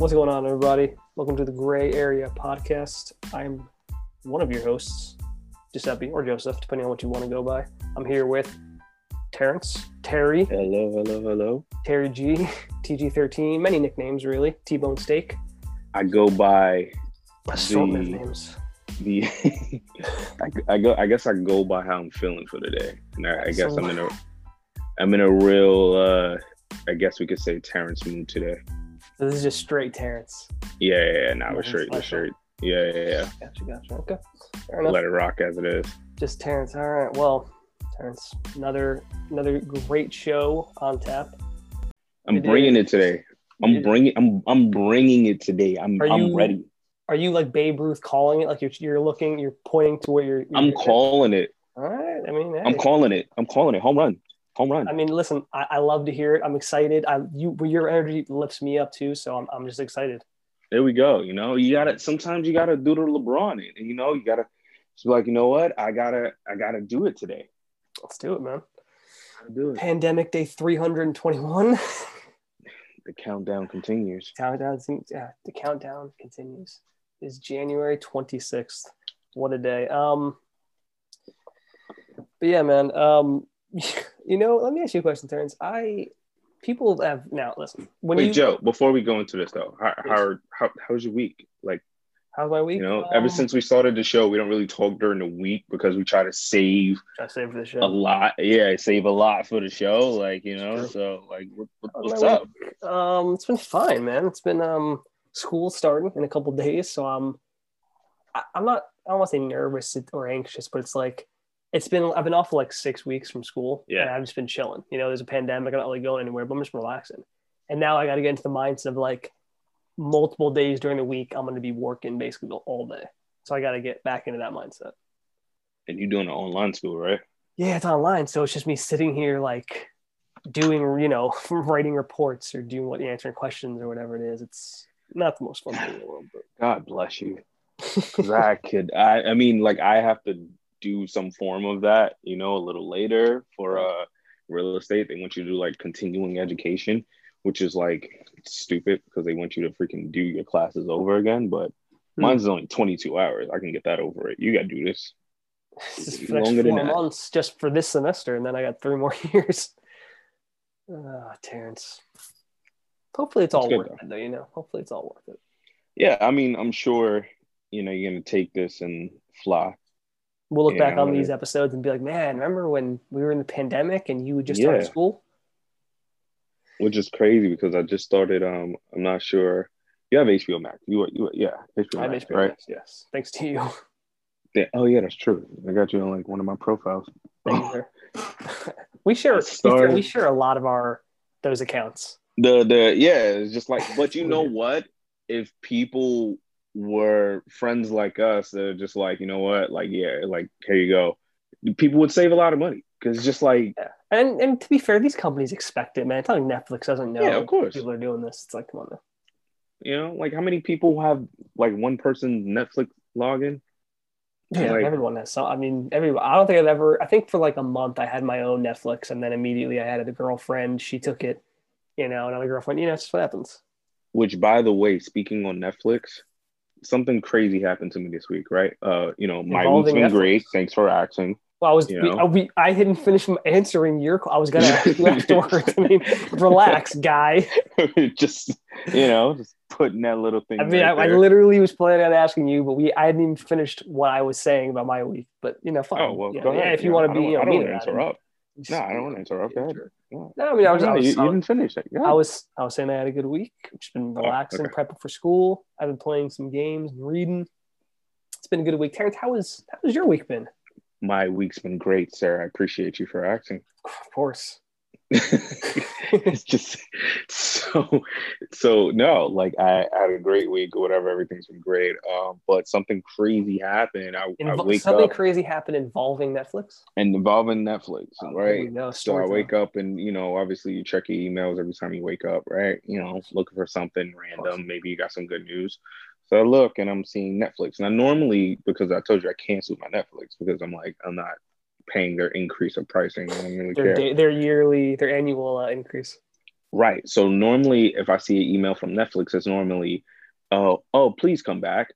What's going on, everybody? Welcome to the Gray Area Podcast. I'm one of your hosts, Giuseppe or Joseph, depending on what you want to go by. I'm here with Terrence, Terry, Hello, hello, hello. Terry G, TG13, many nicknames really, T-Bone Steak, I go by assortment The- names. the. I, I go. I guess I go by how I'm feeling for the day, and I, I guess I'm in a. I'm in a real. uh I guess we could say Terrence mood today. So this is just straight Terrence. Yeah, yeah, yeah. Now we're straight. We're straight. Yeah, yeah, yeah. Gotcha, gotcha. Okay. Fair enough. Let it rock as it is. Just Terrence. All right. Well, Terrence, another another great show on tap. I'm It bringing is. it today. I'm It- bringing. I'm. I'm bringing it today. I'm. Are I'm you- ready. Are you like Babe Ruth calling it? Like you're you're looking, you're pointing to where you're. I'm you're- calling it. All right. I mean, I'm calling it. I'm calling it. Home run. Home run. I mean, listen, I, I love to hear it. I'm excited. I you your energy lifts me up too, so I'm I'm just excited. there we go. You know, you gotta sometimes you gotta do the LeBron, and you know, you gotta just be like, you know what, I gotta, I gotta do it today. Let's do it, man. Do it. Pandemic day 321. The countdown continues. countdown, yeah, the countdown continues. Is January 26th. What a day. Um, but yeah, man. Um, you know, let me ask you a question, Terrence. I people have now listen when Wait, you Joe, before we go into this though, how, how, how how's your week? Like, how's my week? you know, Um, ever since we started the show, we don't really talk during the week because we try to save try to save for the a lot. Yeah, I save a lot for the show. Like, you know, so like, what, what, what's up? Um, it's been fine, man. It's been um school starting in a couple days, so I'm I, I'm not I don't want to say nervous or anxious, but it's like it's been I've been off for like six weeks from school. Yeah. and I've just been chilling. You know, there's a pandemic, I'm not really going anywhere, but I'm just relaxing. And now I got to get into the mindset of like multiple days during the week, I'm going to be working basically all day. So I got to get back into that mindset. And you're doing an online school, right? Yeah, it's online, so it's just me sitting here like doing, you know, writing reports or doing what answering questions or whatever it is. It's not the most fun thing in the world, but God bless you. Cause I could, I, I mean, like I have to do some form of that, you know, a little later for uh real estate. They want you to do like continuing education, which is like stupid because they want you to freaking do your classes over again. But Hmm. mine's only 22 hours. I can get that over it. You got to do this. it's just for the Longer than that. months just for this semester, and then I got three more years. Ah, Terrence. Hopefully it's all good, worth though. it, though. You know, hopefully it's all worth it. Yeah, I mean, I'm sure you know you're gonna take this and fly. We'll look Yeah, back on these episodes and be like, man, remember when we were in the pandemic and you would just Yeah. school? which is crazy because I just started. Um, I'm not sure. You have HBO Max. You, you, yeah, HBO I have Max, HBO right? Max, yes. Thanks to you. Yeah. Oh yeah, that's true. I got you on like one of my profiles. You, we share I to be fair, started- we share a lot of our those accounts. The the yeah, it's just like. But you know what? If people were friends like us, they're just like, you know what? Like yeah, like here you go. People would save a lot of money because it's just like Yeah. And and to be fair, these companies expect it, man. It's not like Netflix doesn't know Yeah, of course. people are doing this. It's like, come on now. you know, like how many people have like one person Netflix login? Yeah, Like- everyone has some. I mean, everyone. I don't think I've ever. I think for like a month, I had my own Netflix, and then immediately I had a girlfriend. She took it. You know, another girlfriend. You know, it's just what happens. Which, by the way, speaking on Netflix, something crazy happened to me this week, right? Uh, you know, my Involving week's been great. Thanks for asking. Well, I was. You know? I, we, I hadn't finished answering your. call. I was gonna ask you afterwards. I mean, relax, guy. just you know, just putting that little thing. I mean, I, right I there. literally was planning on asking you, but we. I hadn't even finished what I was saying about my week. But you know, fine. Oh well, Yeah, go yeah, ahead. if you want to be, don't- you know, I don't mean want to interrupt. No, I don't want to interrupt. Go ahead. No, I mean, I was. No, I was, you, I you was didn't finish it. Yeah. I was I was saying I had a good week. Just been oh, relaxing, okay. prepping for school. I've been playing some games and reading. It's been a good week. Terrence, how was how has your week been? My week's been great, sir. I appreciate you for asking. Of course. It's just so so no like I, I had a great week or whatever everything's been great um but something crazy happened. I, I Invo- wake something up crazy happened involving Netflix. and involving netflix Oh, right? no, so i wake up and you know obviously you check your emails every time you wake up right? You know looking for something random maybe you got some good news. So i look and i'm seeing netflix. And i normally because i told you i canceled my netflix because i'm like i'm not paying their increase of pricing i don't really Their care day, their yearly, their annual uh, increase. Right. So normally, if I see an email from Netflix, it's normally, oh, oh, please come back.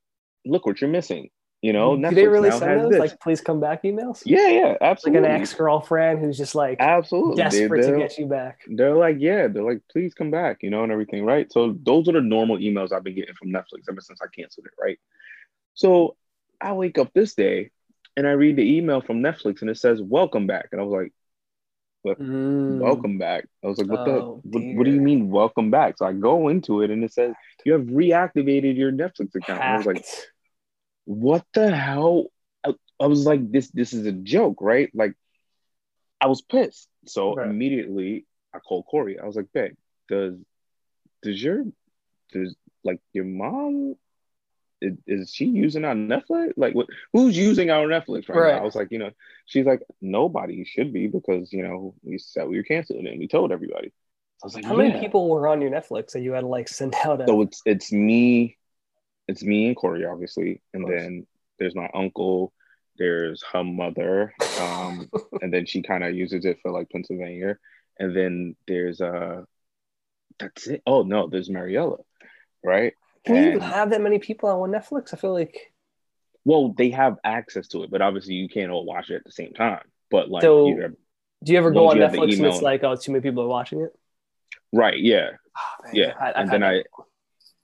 Look what you're missing. You know, Do Netflix they really send those this. like please come back emails? yeah, yeah, Like absolutely. an ex girlfriend who's just like absolutely. Desperate to they're- get you back. they're like, yeah, they're like, please come back, you know, and everything, right? So those are the normal emails I've been getting from Netflix ever since I canceled it, right? So I wake up this day and I read the email from Netflix and it says, welcome back. And I was like, Mm. welcome back. I was like, what the, Oh, what, what do you mean, welcome back? So I go into it and it says, you have reactivated your Netflix account. And I was like, what the hell? I, I was like, this, this is a joke, right? Like, I was pissed. So Right. immediately I called Corey. I was like, babe, does does your does like your mom is, is she using our Netflix? Like what who's using our Netflix right, Right. now? I was like, you know, she's like, nobody should be because you know, we said we were canceling it and we told everybody. I was like, How many people were on your Netflix that you had to like send out a So it's it's me, it's me and Corey, obviously, and then there's my uncle, there's her mother, um, and then she kind of uses it for like Pennsylvania, and then there's uh, that's it. Oh no, there's Mariella, right? Can you even have that many people on Netflix? I feel like Well, they have access to it, but obviously you can't all watch it at the same time. But like, So- either, do you ever go on you have the Netflix and it's like, oh, too many people are watching it? right? Yeah, Oh, Yeah, I, and then that.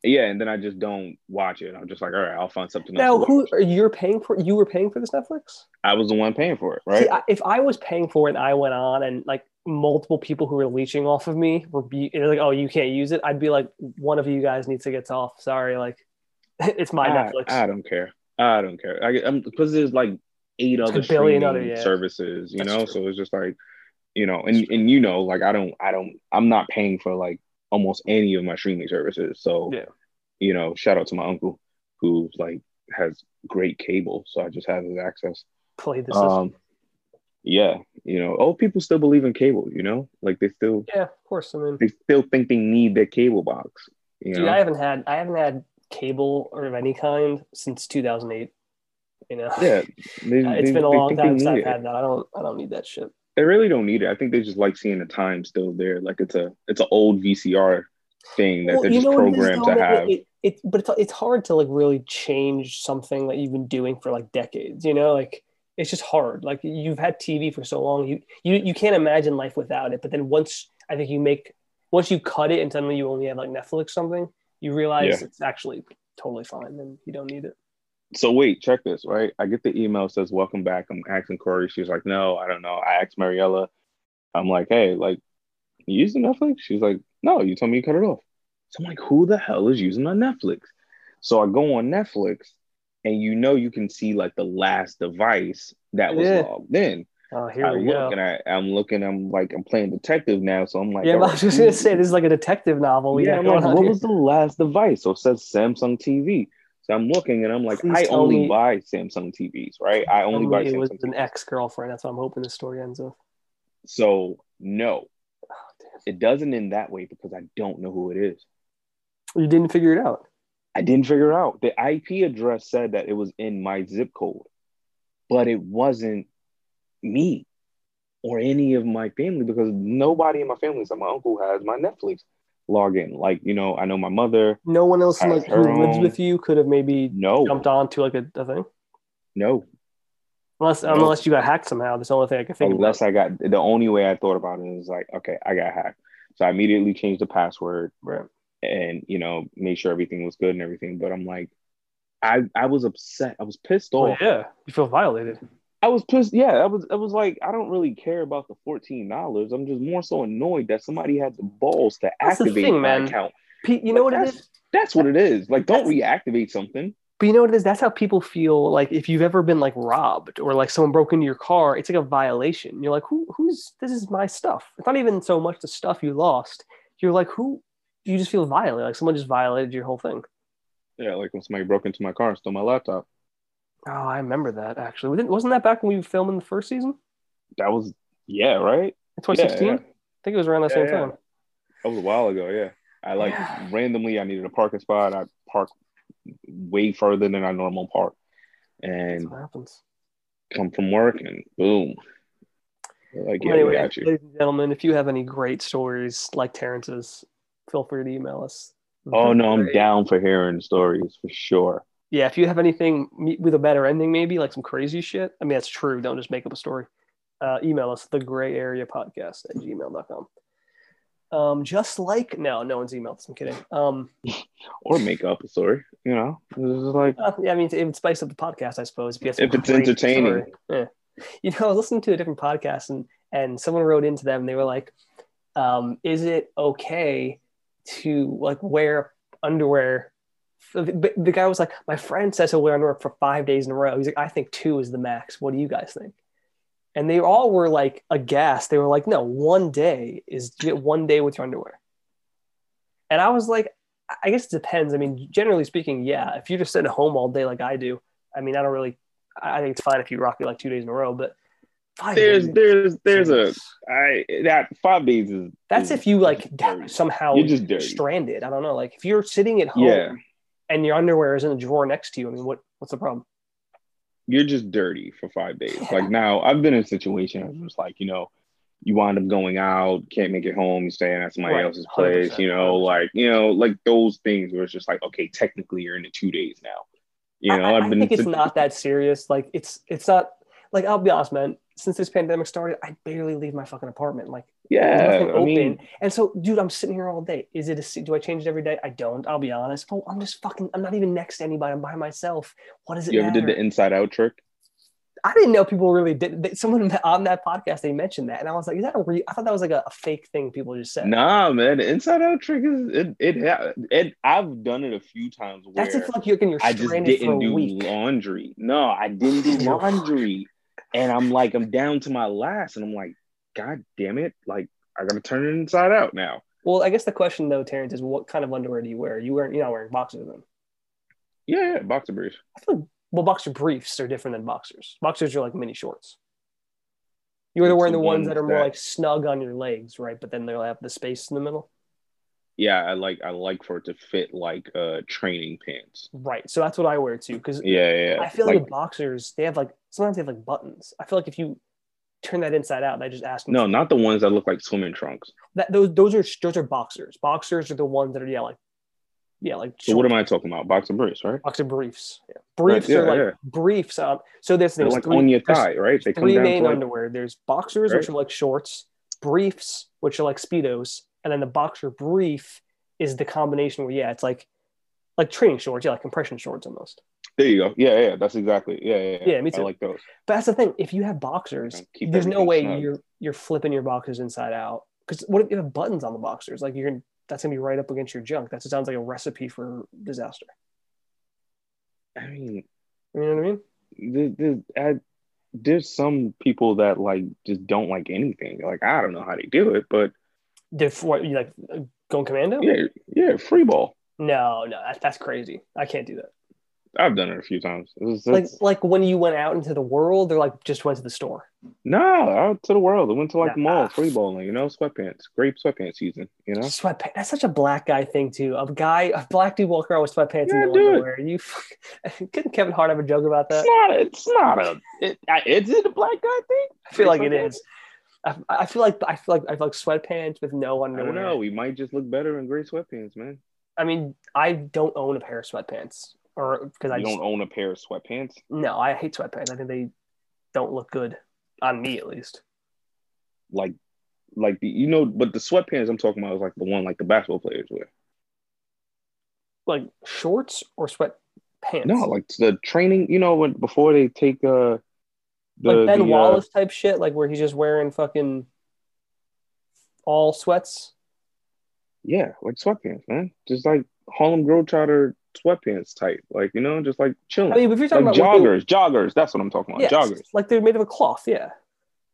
yeah, and then I just don't watch it. I'm just like, all right, I'll find something else. now who are you paying for? You were paying for this Netflix? I was the one paying for it, right? See, I, if I was paying for it and I went on and like multiple people who were leeching off of me were be like, oh, you can't use it, I'd be like, one of you guys needs to get off. Sorry, like it's my I, Netflix. I don't care. I don't care. I, I'm because there's like eight It's other billion streaming other, yeah. services, you That's know. true. So it's just like, you know, and and you know, like I don't, I don't, I'm not paying for like almost any of my streaming services. So Yeah. you know, shout out to my uncle who like has great cable, so I just have his access. Play the system. Um, yeah, you know, old people still believe in cable. You know, like they still yeah, of course. I mean, they still think they need their cable box. You dude, know, I haven't had I haven't had cable or of any kind since 2008. You know, yeah, they, Uh, it's they- been a long time since I've it. had that. I don't I don't need that shit. They really don't need it. I think they just like seeing the time still there. Like it's a it's an old VCR thing that Well, they're just know what it is, programmed to have. It, it, but it's it's hard to like really change something that you've been doing for like decades. You know, like it's just hard. Like you've had TV for so long, you you you can't imagine life without it. But then once I think you make once you cut it and suddenly you only have like Netflix or something, you realize Yeah. it's actually totally fine and you don't need it. so wait, check this, right? I get the email says welcome back. I'm asking Corey. She's like, no, I don't know. I asked Mariella. I'm like, hey, like, you using Netflix? She's like, no, you told me you cut it off. So I'm like, who the hell is using my Netflix? So I go on Netflix, and you know you can see like the last device that was Yeah. logged in. Oh, here I we look go. and I, I'm looking. I'm like, I'm playing detective now, so I'm like, Yeah, all I was just oh, gonna say this is like a detective novel. We yeah, like, what was the last device? So it says Samsung TV. So I'm looking and I'm like, Please I only me- buy Samsung TVs, right? I only buy it was Samsung an ex girlfriend. That's what I'm hoping the story ends with. So no, Oh, it doesn't end that way because I don't know who it is. You didn't figure it out. I didn't figure out. The IP address said that it was in my zip code, but it wasn't me or any of my family because nobody in my family, so my uncle has my Netflix login. Like, you know, I know my mother. No one else like who her lives with you could have maybe No, jumped on to like a, a thing. no. Unless No. unless you got hacked somehow. That's the only thing I can think of. Unless about. I got the only way I thought about it is like, okay, I got hacked. So I immediately changed the password Right. And you know, made sure everything was good and everything. But I'm like, I I was upset. I was pissed oh, off. Well, yeah, you feel violated. I was pissed. Yeah, I was. I was like, I don't really care about the fourteen dollars. I'm just more so annoyed that somebody had the balls to That's activate thing, my man. account. Pete, you know what it That's- is? That's what it is. Like, don't reactivate something. But you know what it is? That's how people feel. Like if you've ever been like robbed or like someone broke into your car, it's like a violation. You're like, who? Who's? This is my stuff. It's not even so much the stuff you lost. You're like, who? You just feel violated. Like someone just violated your whole thing. Yeah, like when somebody broke into my car and stole my laptop. Oh, I remember that actually. Wasn't- Wasn't that back when we were filming the first season? That was yeah, right. 2016? Yeah, I think it was around that Yeah, same yeah. time. That was a while ago. Yeah, I like Yeah. randomly. I needed a parking spot. I parked way further than I normal park, That's and what happens. come from work and boom. Like, yeah, Well, anyway, got you. ladies and gentlemen, if you have any great stories like Terrence's, feel free to email us. Oh no, I'm down for hearing stories for sure. Yeah, if you have anything with a better ending, maybe like some crazy shit. I mean, that's true. Don't just make up a story. Uh, email us the gray area podcast at gmail.com. Um, just like no, no one's emailed us. I'm kidding. Um, Or make up a story. You know, this is like uh, yeah, I mean, it would spice up the podcast, I suppose. If, you have some If it's entertaining. story. Yeah. You know, I was listening to a different podcast and and someone wrote into them. And they were like, um, "Is it okay to like wear underwear?" The, guy was like, "My friend says he'll wear underwear for five days in a row." He's like, "I think two is the max. What do you guys think?" And they all were like aghast. They were like, "No, one day is one day with your underwear." And I was like, I guess it depends. I mean, generally speaking, yeah. If you're just sitting at home all day like I do, I mean, I don't really. I think it's fine if you rock it like two days in a row, but five there's days. there's there's a I that five days is That's is if you like dirty. somehow You're just dirty. stranded. I don't know. Like if you're sitting at home Yeah. and your underwear is in the drawer next to you, I mean, what what's the problem? you're just dirty for five days. Yeah. Like now, I've been in situations where it's like, you know, you wind up going out, can't make it home, you're staying at somebody Right. else's place, 100%, you know, 100%. like, you know, like those things where it's just like, okay, technically you're in the two days now. You know, I, I have been think it's not that serious. Like it's it's not like I'll be honest, man. Since this pandemic started, I barely leave my fucking apartment. Like yeah, nothing I open. mean, and so, dude, I'm sitting here all day. Is it a do I change it every day? I don't. I'll be honest. But I'm just fucking. I'm not even next to anybody. I'm by myself. What does it you ever matter? did the inside out trick? I didn't know people really did. They, someone on that podcast they mentioned that, and I was like, "Is that a real?" I thought that was like a, a fake thing people just said. Nah, man, the inside out trick is it, it, it, I've done it a few times where That's if like you're you're I just stranded for a didn't do week. laundry. No, I didn't do laundry. And I'm like, I'm down to my last. And I'm like, God damn it. Like, I gotta turn it inside out now. Well, I guess the question though, Terrence, is what kind of underwear do you wear? You wearing you're not wearing boxers then? Yeah, yeah, boxer briefs. I feel like, well, boxer briefs are different than boxers. Boxers are like mini shorts. You're wearing the ones that are more that- like snug on your legs, right? But then they'll have the space in the middle. Yeah, I like I like for it to fit like uh training pants. Right. So that's what I wear too. Because Yeah, yeah. I feel like, like the boxers, they have like sometimes they have like buttons. I feel like if you turn that inside out, and I just ask no, not the ones that look like swimming trunks. that those those are those are boxers. Boxers are the ones that are yeah like yeah like So what am I talking about? Boxer briefs, right? boxer briefs. Yeah. Briefs yeah, are like yeah. briefs. Um, so there's there's like three, on your thigh, right? They come three down main like, underwear. There's boxers, which are like shorts, briefs, which are like speedos, and then the boxer brief is the combination where yeah, it's like like training shorts, yeah, like compression shorts almost. there you go. Yeah, yeah, that's exactly. Yeah, yeah. Yeah, me too. I like those. But that's the thing. If you have boxers, there's no way snug. you're you're flipping your boxers inside out. Because what if you have buttons on the boxers? Like you're gonna that's gonna be right up against your junk. That sounds like a recipe for disaster. I mean, You know what I mean? I, there's some people that like just don't like anything. Like I don't know how they do it, but What you like going commando? yeah, yeah, free ball. No, no, that's, that's crazy. I can't do that. I've done it a few times. It's, Like it's, like when you went out into the world, or like just went to the store. no, out to the world. I went to like the mall, free balling. You know, sweatpants, grape sweatpants season. You know, Sweatpants. That's such a black guy thing too. A guy, a black dude walking around with sweatpants Yeah, do it. underwear. You couldn't Kevin Hart have a joke about that? it's not. It's not a. It, I- is it a black guy thing? I feel like it is. I, I feel like I feel like I feel like sweatpants with no I underwear. don't know. We might just look better in gray sweatpants, man. I mean, I don't own a pair of sweatpants, or because I just, don't own a pair of sweatpants. no, I hate sweatpants. I think they don't look good on me, at least. Like, like the you know, but the sweatpants I'm talking about is like the one like the basketball players wear. Like shorts or sweatpants. No, like the training. You know, when before they take uh the, like Ben the, uh, Wallace type shit, like where he's just wearing fucking all sweats. Yeah, like sweatpants, man. Just like Harlem Globetrotter sweatpants type. Like, you know, just like chilling. I mean, if you're talking like about what joggers, joggers. That's what I'm talking about. yeah, Joggers. like they're made of a cloth. Yeah.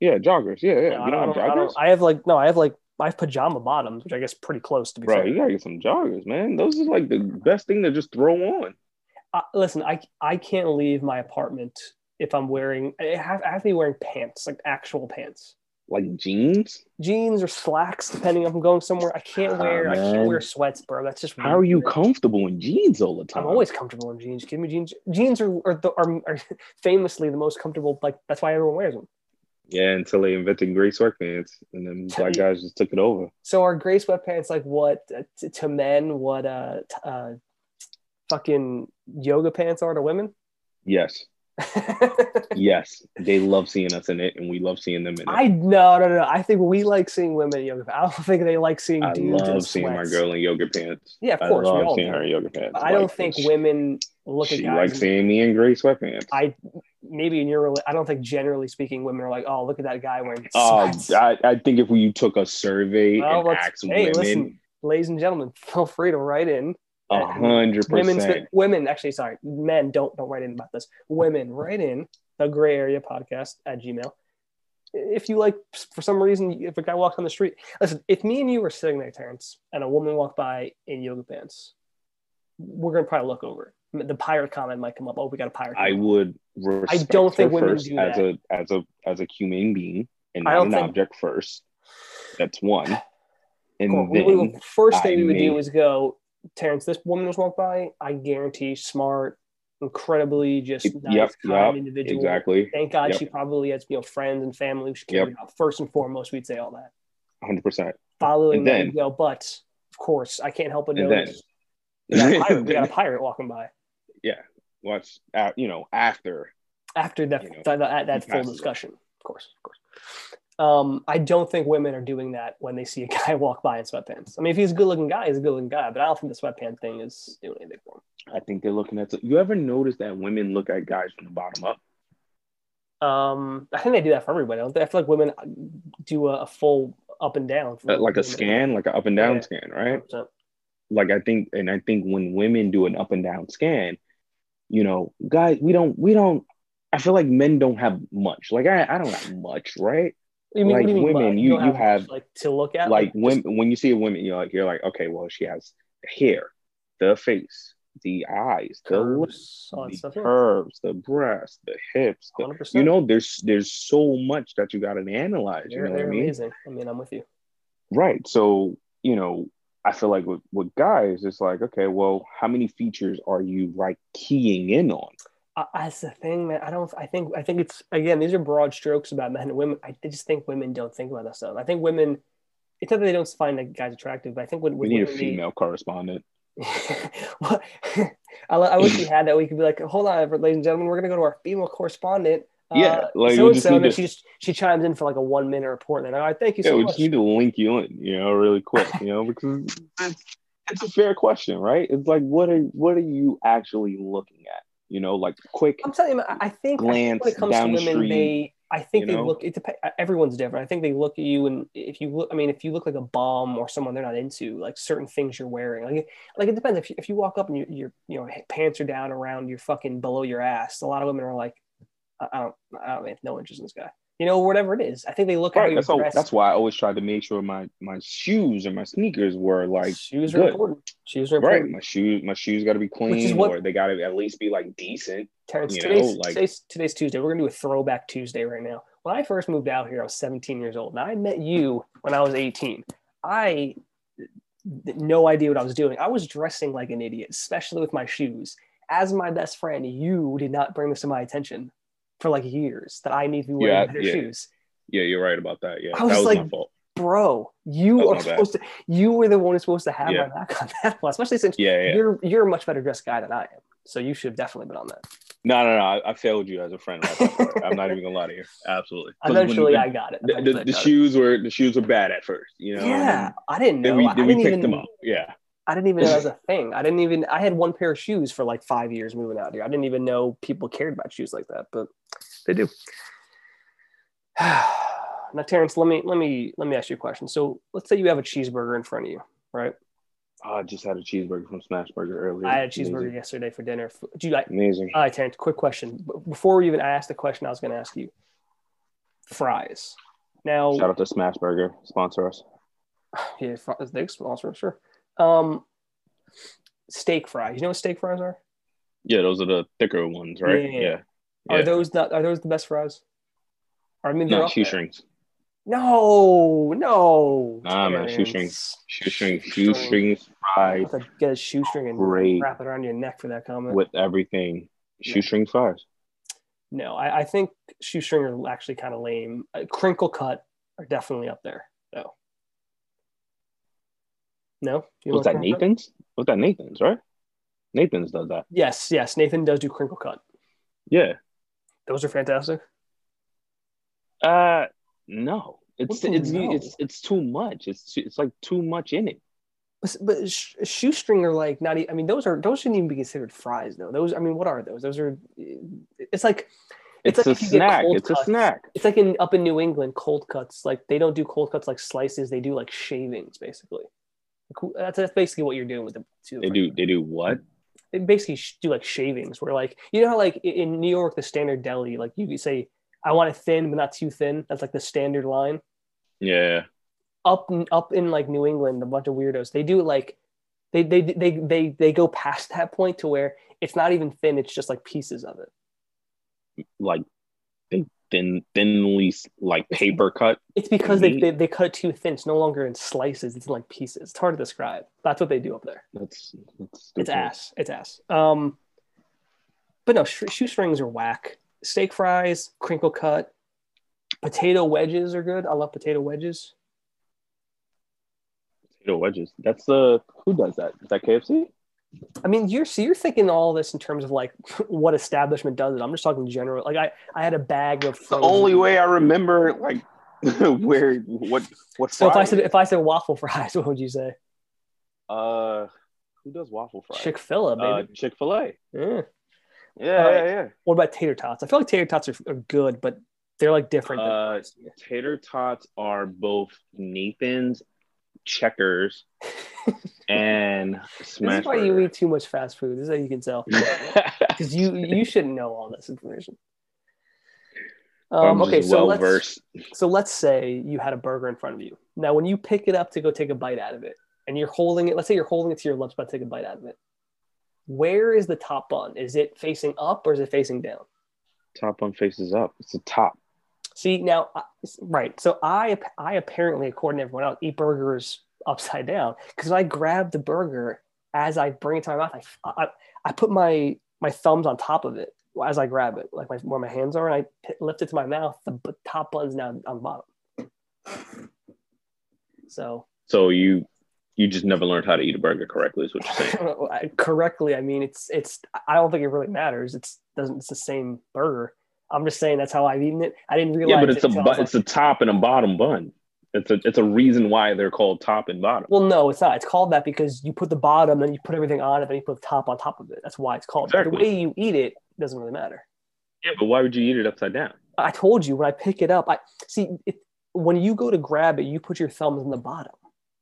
Yeah, joggers. Yeah, yeah. No, I, you don't, don't I, have don't, I, don't- I have like no, I have like I have pajama bottoms, which I guess pretty close to be Bro, fair. you gotta get some joggers, man. Those are like the best thing to just throw on. uh, listen, I I can't leave my apartment if I'm wearing. I have, I have to be wearing pants, like actual pants, Like jeans. jeans or slacks, depending if I'm going somewhere. I can't Ah, wear. I can't wear sweats, bro. That's just. How are you comfortable in jeans all the time? I'm always comfortable in jeans. Give me jeans. Jeans are are, the, are are famously the most comfortable. Like that's why everyone wears them. Yeah, until they invented gray sweatpants, and then black guys just took it over. So are gray sweatpants like what uh, t- to men? What uh, t- uh, fucking yoga pants are to women? Yes, yes, they love seeing us in it, and we love seeing them in it. I no no no. I think we like seeing women in yoga. pants. I don't think they like seeing I dudes in love seeing my girl in yoga pants. Yeah, of course, I love seeing do. her in yoga pants. I don't think she- women look at She guys. likes seeing me in gray sweatpants. I maybe in your I don't think generally speaking women are like, oh, look at that guy wearing Um, sweats. I, I think if you took a survey Well, and asked hey, women, listen, ladies and gentlemen, feel free to write in. A hundred percent, women actually sorry, men don't don't write in about this. Women write in the gray area podcast at Gmail. If you like for some reason if a guy walks on the street, listen, if me and you were sitting there, Terrence, and a woman walked by in yoga pants, we're gonna probably look over. The pirate comment might come up. Oh, we got a pirate. I comment. would respect don't think women first do as that. a as a as a human being and I not an think- object first. That's one. And Cool. Then we- first thing I we would do is go, Terrence, this woman was walked by. I guarantee, smart, incredibly just nice, yep, kind yep, individual. exactly, Thank God Yep. she probably has you know friends and family who she cares about. First and foremost, we'd say all that. hundred percent. Following And that, then- go, but of course, I can't help but notice we, got a pirate, we got a pirate walking by Yeah. Watch, uh, you know, after after that You know, that, that, full discussion. Of course, of course. Um, I don't think women are doing that when they see a guy walk by in sweatpants. I mean, if he's a good-looking guy, he's a good-looking guy, but I don't think the sweatpants thing is doing anything for him. I think they're looking at. You ever notice that women look at guys from the bottom up? Um, I think they do that for everybody. Don't they? I feel like women do a, a full up and down, for Uh, like a scan, like an up and down Yeah. scan, right? 100%. like I think, and I think when women do an up and down scan, you know, guys, we don't, we don't. I feel like men don't have much. Like I, I don't have much, right? You mean, Like you mean, women, you- you much, have- like to look at, Like just- when when you see a woman, you're like, you're like, okay, well, she has the hair, the face, the eyes, the lips, curves, that the curves, the breasts, the hips. The, 100%. you know, there's there's so much that you got to analyze. You they're, know what I mean? amazing. I mean, I'm with you. Right. So, you know, I feel like with, with guys, it's like, okay, well, how many features are you like keying in on? Uh, I, that's the thing, man. I don't. I think. I think it's again. These are broad strokes about men and women. I just think women don't think about that stuff. I think women. It's not that they don't find guys attractive, but I think when We need a women, they- female correspondent. Well, I, I wish we had that. We could be like, hold on, ladies and gentlemen, we're gonna go to our female correspondent. Yeah, uh, like, so and so, and then she just she chimes in for like a one minute report, and then all right, thank you Yeah, so we much. just need to link you in, you know, really quick, you know, because it's, it's a fair question, right? It's like, what are what are you actually looking at? You know, like quick. I'm telling you, I think, I think glance when it comes to women, street, they I think you they know? look. It depends. Everyone's different. I think they look at you, and if you look, I mean, if you look like a bomb or someone they're not into, like certain things you're wearing, like like it depends. If you, if you walk up and your your you know pants are down around your fucking below your ass, a lot of women are like, I, I don't, I don't have no interest in this guy. You know, whatever it is. I think they look at Right. you That's all, dress. that's why I always tried to make sure my my shoes and my sneakers were like shoes are good. important. Shoes are right. My shoes my shoes got to be clean, what- or they got to at least be like decent. Terrence, today's, know, like- today's today's Tuesday. We're gonna do a throwback Tuesday right now. When I first moved out here, I was 17 years old, and I met you when I was 18. I no idea what I was doing. I was dressing like an idiot, especially with my shoes. As my best friend, you did not bring this to my attention for like years that I need to be wearing Yeah, better yeah. shoes. Yeah, you're right about that. Yeah, I that was was like- my fault. Bro, you are my bad. supposed to. You were the one who's supposed to have Yeah. my back on that one, especially since Yeah, you're you're a much better dressed guy than I am. So you should have definitely been on that. No, no, no. I, I failed you as a friend. Right. I'm not even gonna lie to you. Absolutely. Eventually, the, I got it. the, the, the got it. shoes were the shoes were bad at first. You know. Yeah, I didn't know. Then, we I then we picked even, them up. Yeah. I didn't even know that was a thing. I didn't even. I had one pair of shoes for like five years moving out here. I didn't even know people cared about shoes like that, but they do. now, Terrence, let me let me let me ask you a question. So, let's say you have a cheeseburger in front of you, right? I just had a cheeseburger from Smashburger earlier. I had a cheeseburger Amazing. yesterday for dinner. Do you like? Amazing. All right, Terrence. Quick question. Before we even ask the question, I was going to ask you. Fries. Now, Shout out to Smashburger, sponsor us. yeah, they sponsor, sure. Um, steak fries. You know what steak fries are? Yeah, those are the thicker ones, right? Yeah. Yeah. Are Yeah. those not? Are those the best fries? Or, I mean, they're No, shoestrings. No, no. Nah, man, shoestrings. Shoestrings. Shoestring. Shoestrings have to get a shoestring and Great. wrap it around your neck for that comment. with everything. Yeah. Shoestring fries. No, I, I think shoestring are actually kind of lame. Uh, crinkle cut are definitely up there. No. No? Was that? Nathan's? Was that Nathan's, right? Nathan's does that. Yes, yes. Nathan does do crinkle cut. Yeah. Those are fantastic. Uh no. It's What do you it's know? it's it's too much. It's it's like too much in it. But, but sh- shoestring are like not. e- I mean, those are those shouldn't even be considered fries though. Those. I mean, what are those? Those are. It's like It's, It's like a if you get snack. It's a snack. it's like in up in New England, cold cuts. Like they don't do cold cuts like slices. They do like shavings, basically. That's, that's basically what you're doing with the two. They do they do what? They basically do like shavings, where like you know how like in New York, the standard deli, like you could say, "I want it thin but not too thin." That's like the standard line. Yeah. Up up in like New England, a bunch of weirdos. They do it like they they they they they go past that point to where it's not even thin. It's just like pieces of it. Like thin thinly like paper cut. It's because they, they they cut it too thin. It's no longer in slices. It's in like pieces. It's hard to describe. That's what they do up there. That's that's It's ass. It's ass. Um, but no, sh- shoestrings are whack. Steak fries, crinkle cut, potato wedges are good. I love potato wedges. Potato wedges. That's the who does that? Is that KFC? I mean, you're so you're thinking all this in terms of like what establishment does it. I'm just talking general. Like I, I had a bag of. The only way I remember like where what what So if I said if I said waffle fries, what would you say? uh who does waffle fries? Chick Fil A, uh. Chick Fil A. Yeah. Yeah, yeah, yeah. What about tater tots? I feel like tater tots are, are good, but they're like different. Uh. Tater tots are both Nathan's, Checkers, and This is why you eat too much fast food. This is how you can tell. Because you you shouldn't know all this information. Um, okay, so well let's so let's say you had a burger in front of you. Now, when you pick it up to go take a bite out of it, and you're holding it, let's say you're holding it to your lips, to take a bite out of it. Where is the top bun? Is it facing up or is it facing down? Top bun faces up. It's the top. See now, uh, right? So I I apparently, according to everyone else, eat burgers upside down because I grab the burger as I bring it to my mouth. I, I, I put my my thumbs on top of it as I grab it, like my, where my hands are, and I lift it to my mouth. The top bun's now on the bottom. So So you you just never learned how to eat a burger correctly. Is what you're saying. Correctly, I mean it's it's. I don't think it really matters. It's doesn't. It's the same burger. I'm just saying that's how I've eaten it. I didn't realize. yeah, but it's a it I bu- it's a top and a bottom bun. It's a it's a reason why they're called top and bottom. Well, no, it's not. It's called that because you put the bottom, then you put everything on it, then you put the top on top of it. That's why it's called. that. The way you eat it doesn't really matter. Yeah, but why would you eat it upside down? I told you when I pick it up. I see it, when you go to grab it, you put your thumbs in the bottom.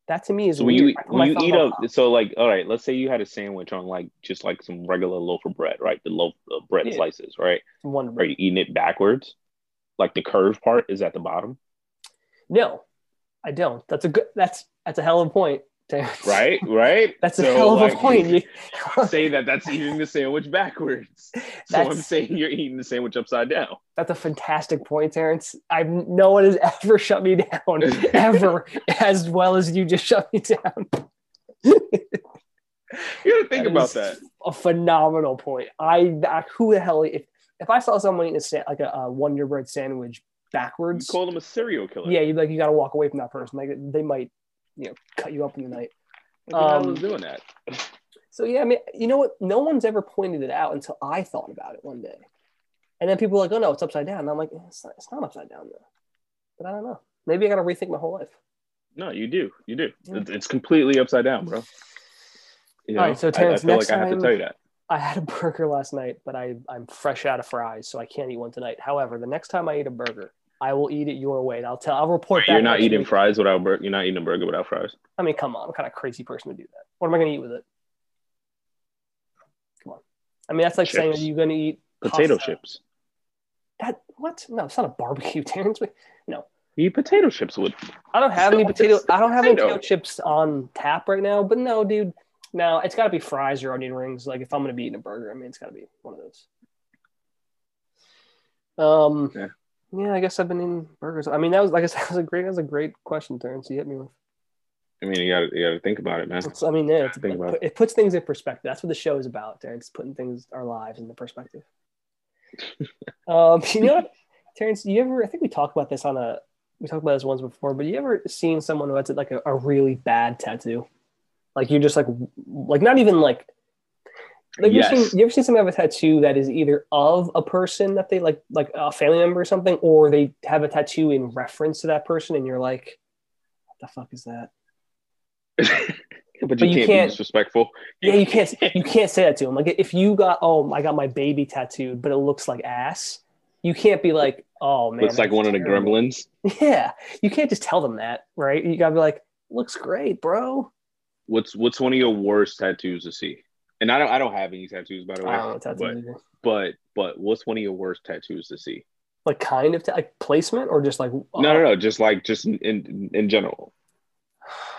That to me is So when weird. you when you eat up, so like, all right, let's say you had a sandwich on like just like some regular loaf of bread, right? The loaf of bread Yeah. slices, right? Wonder Are you eating it backwards? Like the curved part is at the bottom, No, I don't. That's a good. That's that's a hell of a point. Right? Right. That's a So, hell of like, a point. You, say that that's eating the sandwich backwards. So I'm saying you're eating the sandwich upside down. that's a fantastic point, Terrence. I've no one has ever shut me down ever as well as you just shut me down. You gotta think That about that. A phenomenal point. I, I who the hell if if I saw someone eating a sa- like a, a Wonder Bread sandwich You backwards, call them a serial killer. yeah, you like you got to walk away from that person. Like they might, you know, cut you up in the night. The hell Um, is doing that? So yeah, I mean, you know what? No one's ever pointed it out until I thought about it one day, and then people were like, "Oh no, it's upside down." And I'm like, "Eh, "It's not. It's not upside down though." But I don't know. Maybe I got to rethink my whole life. No, you do. You do. Yeah. It's, completely upside down, bro. You know, All right, so I- Terrence, I, feel next like I have to tell you that. I had a burger last night, but I I'm fresh out of fries, so I can't eat one tonight. However, the next time I eat a burger, I will eat it your way, and I'll tell. I'll report back. You're not eating week. fries without bur- you're not eating a burger without fries. I mean, come on, I'm kind of crazy person to do that. What am I going to eat with it? Come on. I mean, that's like saying, are you going to eat Potato pasta? chips. That what? No, it's not a barbecue, Terrence. Wait, No, You eat potato chips with. I don't have any potato. I don't have any potato. chips on tap right now. But no, dude. No, it's got to be fries or onion rings. Like if I'm going to be eating a burger, I mean, it's got to be one of those. Um. Yeah. Yeah. I guess I've been eating burgers. I mean, that was like I said, that was a great. That was a great question, Terrence. You hit me with. I mean, you got to you got to think about it, man. It's, I mean, yeah, it's, Think about it it puts things in perspective. That's what the show is about, Terrence. Putting things, our lives into perspective. um, you know what, Terrence? You ever? I think we talked about this on a. We talked about this once before, but you ever seen someone who has like a, a really bad tattoo? Like you're just like like not even like. Like Yes. you, seen, you ever seen someone have a tattoo that is either of a person that they like, like a family member or something, or they have a tattoo in reference to that person, and you're like, "What the fuck is that?" but you, can't, can't- be disrespectful. Yeah, you can't you can't say that to him. Like if you got oh I got my baby tattooed, but it looks like ass, you can't be like oh man. It's like one of the gremlins. Yeah, you can't just tell them that, right? You gotta be like, looks great, bro. What's what's one of your worst tattoos to see? And I don't I don't have any tattoos by the way. I don't what tattoos but either. but but what's one of your worst tattoos to see? Like kind of ta- like placement or just like No, uh, no, no. Just like just in in, in general.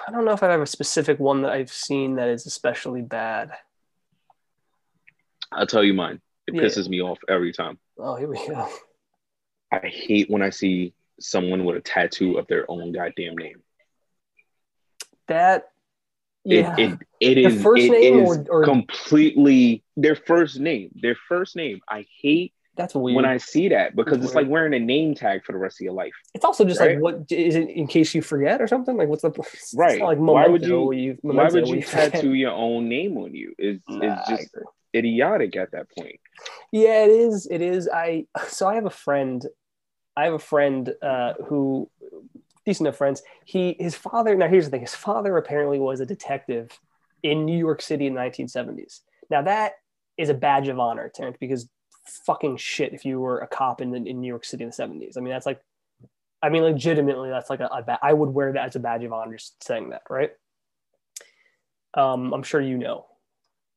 I don't know if I have a specific one that I've seen that is especially bad. I'll tell you mine. It Yeah. pisses me off every time. Oh, here we go. I hate when I see someone with a tattoo of their own goddamn name. That yeah. It it, it is first it name is or- or- completely their first name. Their first name. I hate that's weird. when I see that because That's it's like wearing a name tag for the rest of your life. it's also just Right? like what is it in case you forget or something? Like what's the Right. like Why would you- you Why would you tattoo your own name on you? It's, Nah, it's just idiotic at that point. Yeah, it is. It is. I so I have a friend. I have a friend uh, who decent of friends. He his father. Now here's the thing. His father apparently was a detective in New York City in the 1970s. Now that is a badge of honor, Terrence, because fucking shit if you were a cop in, in New York City in the 70s. I mean that's like, I mean legitimately that's like a, a ba- I would wear that as a badge of honor just saying that, right? Um, I'm sure you know.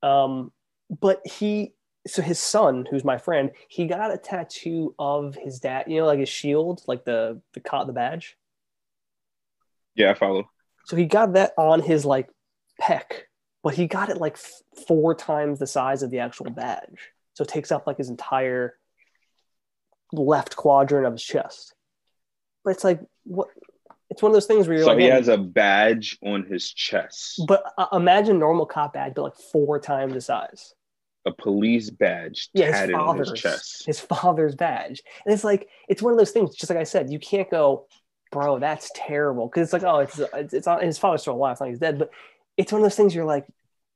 Um, but he so his son, who's my friend, he got a tattoo of his dad. You know, like his shield, like the the the badge. Yeah, I follow. So he got that on his like pec, but he got it like f- four times the size of the actual badge. So it takes up like his entire left quadrant of his chest. But it's like what? It's one of those things where you're So like, he man, has a badge on his chest, but uh, imagine normal cop badge, but like four times the size. a police badge yeah, his tatted on his father's chest. his father's badge, and it's like it's one of those things. Just like I said, you can't go, bro, that's terrible, because it's like, oh, it's it's, it's on his father's still alive, it's not he's dead, but it's one of those things. You're like,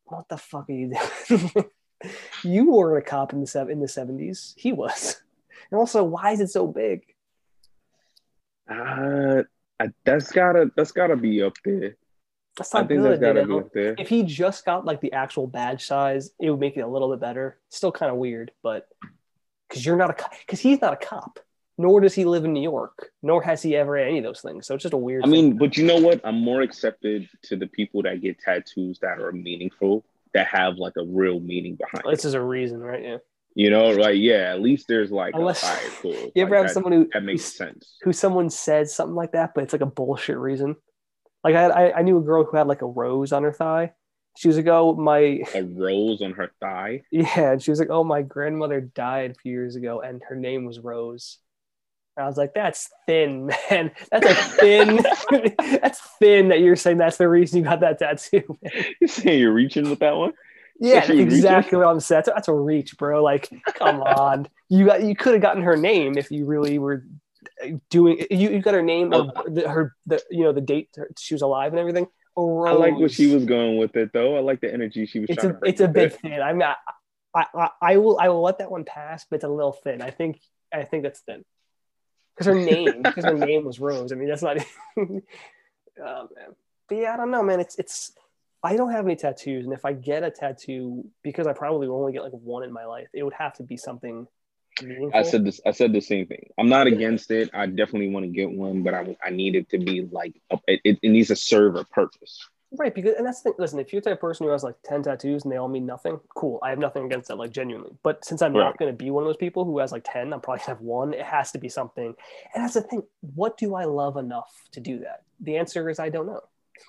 what the fuck are you doing? you were a cop in the sev- in the seventies. He was, and also, why is it so big? Uh, that's gotta that's gotta be up there. That's I not think good. that's gotta be up there. If he just got like the actual badge size, it would make it a little bit better. Still kind of weird, but because you're not a because he's not a cop, nor does he live in New York, nor has he ever any of those things. So it's just a weird. I mean, but you know what? I'm more accepted to the people that get tattoos that are meaningful, that have like a real meaning behind it. this is a reason, right? Yeah. You know, like yeah, at least there's like, Unless- a, cool. You ever Like, have that, someone who that makes sense. who someone says something like that, but it's like a bullshit reason. Like I, I, I knew a girl who had like a rose on her thigh. She was like, "Oh my, A rose on her thigh. yeah," and she was like, "Oh my grandmother died a few years ago, and her name was Rose." And I was like, "That's thin, man. That's a thin. that's thin that you're saying that's the reason you got that tattoo." You saying you're reaching with that one? Yeah, was reaching? exactly what I'm saying. That's, that's a reach, bro. Like, come on. You got you could have gotten her name if you really were uh, doing. You, you got her name or the, her the you know the date she was alive and everything. I like what she was going with it though. I like the energy she was It's trying a it's a bit thin. I'm I, I I I will I will let that one pass, but it's a little thin. I think I think that's thin because her name because her name was Rose. I mean, that's not. oh man, but yeah, I don't know, man. It's it's. I don't have any tattoos, and if I get a tattoo, because I probably will only get like one in my life, it would have to be something meaningful. I said this. I said the same thing. I'm not against it. I definitely want to get one, but I I need it to be like a, it, it needs to serve a purpose. Right because and that's the thing. Listen, if you're the type of person who has like ten tattoos and they all mean nothing, cool. I have nothing against that, like genuinely. But since I'm Right. not going to be one of those people who has like ten, I'm probably gonna have one. It has to be something. And that's the thing. What do I love enough to do that? The answer is I don't know.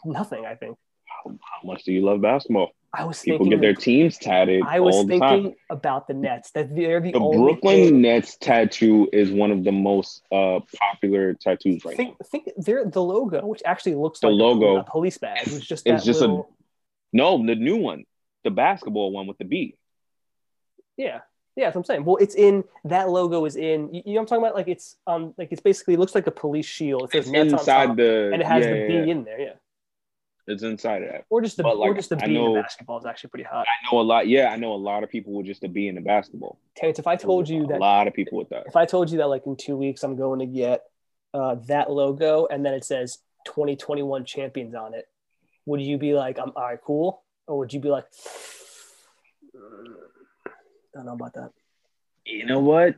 Nothing. I think. How, how much do you love basketball? I was People thinking. get their teams tatted I was thinking time. about the Nets. That they're the, The Brooklyn thing- Nets tattoo is one of the most uh, popular tattoos right think think they're the logo, which actually looks The like a logo. a police badge. It's just It's just a- little, now. No, the new one, the basketball one with the B. yeah. Yeah, that's what I'm saying. Well, it's in that logo is in. You, know what I'm talking about? Like it's um like it's basically it looks like a police shield. It says It's Nets on inside the and it has yeah, the B yeah. in there. Yeah, It's inside of that. or just the But, or just the I B in know- the basketball is actually pretty hot. I know a lot. Yeah, I know a lot of people with just to be in the basketball. Terrence, if I told you a that a lot of people with that. if I told you that like in two weeks I'm going to get uh, that logo and then it says 2021 champions on it, would you be like, I'm all right, cool? Or would you be like, "Mm, I don't know about that. You know what?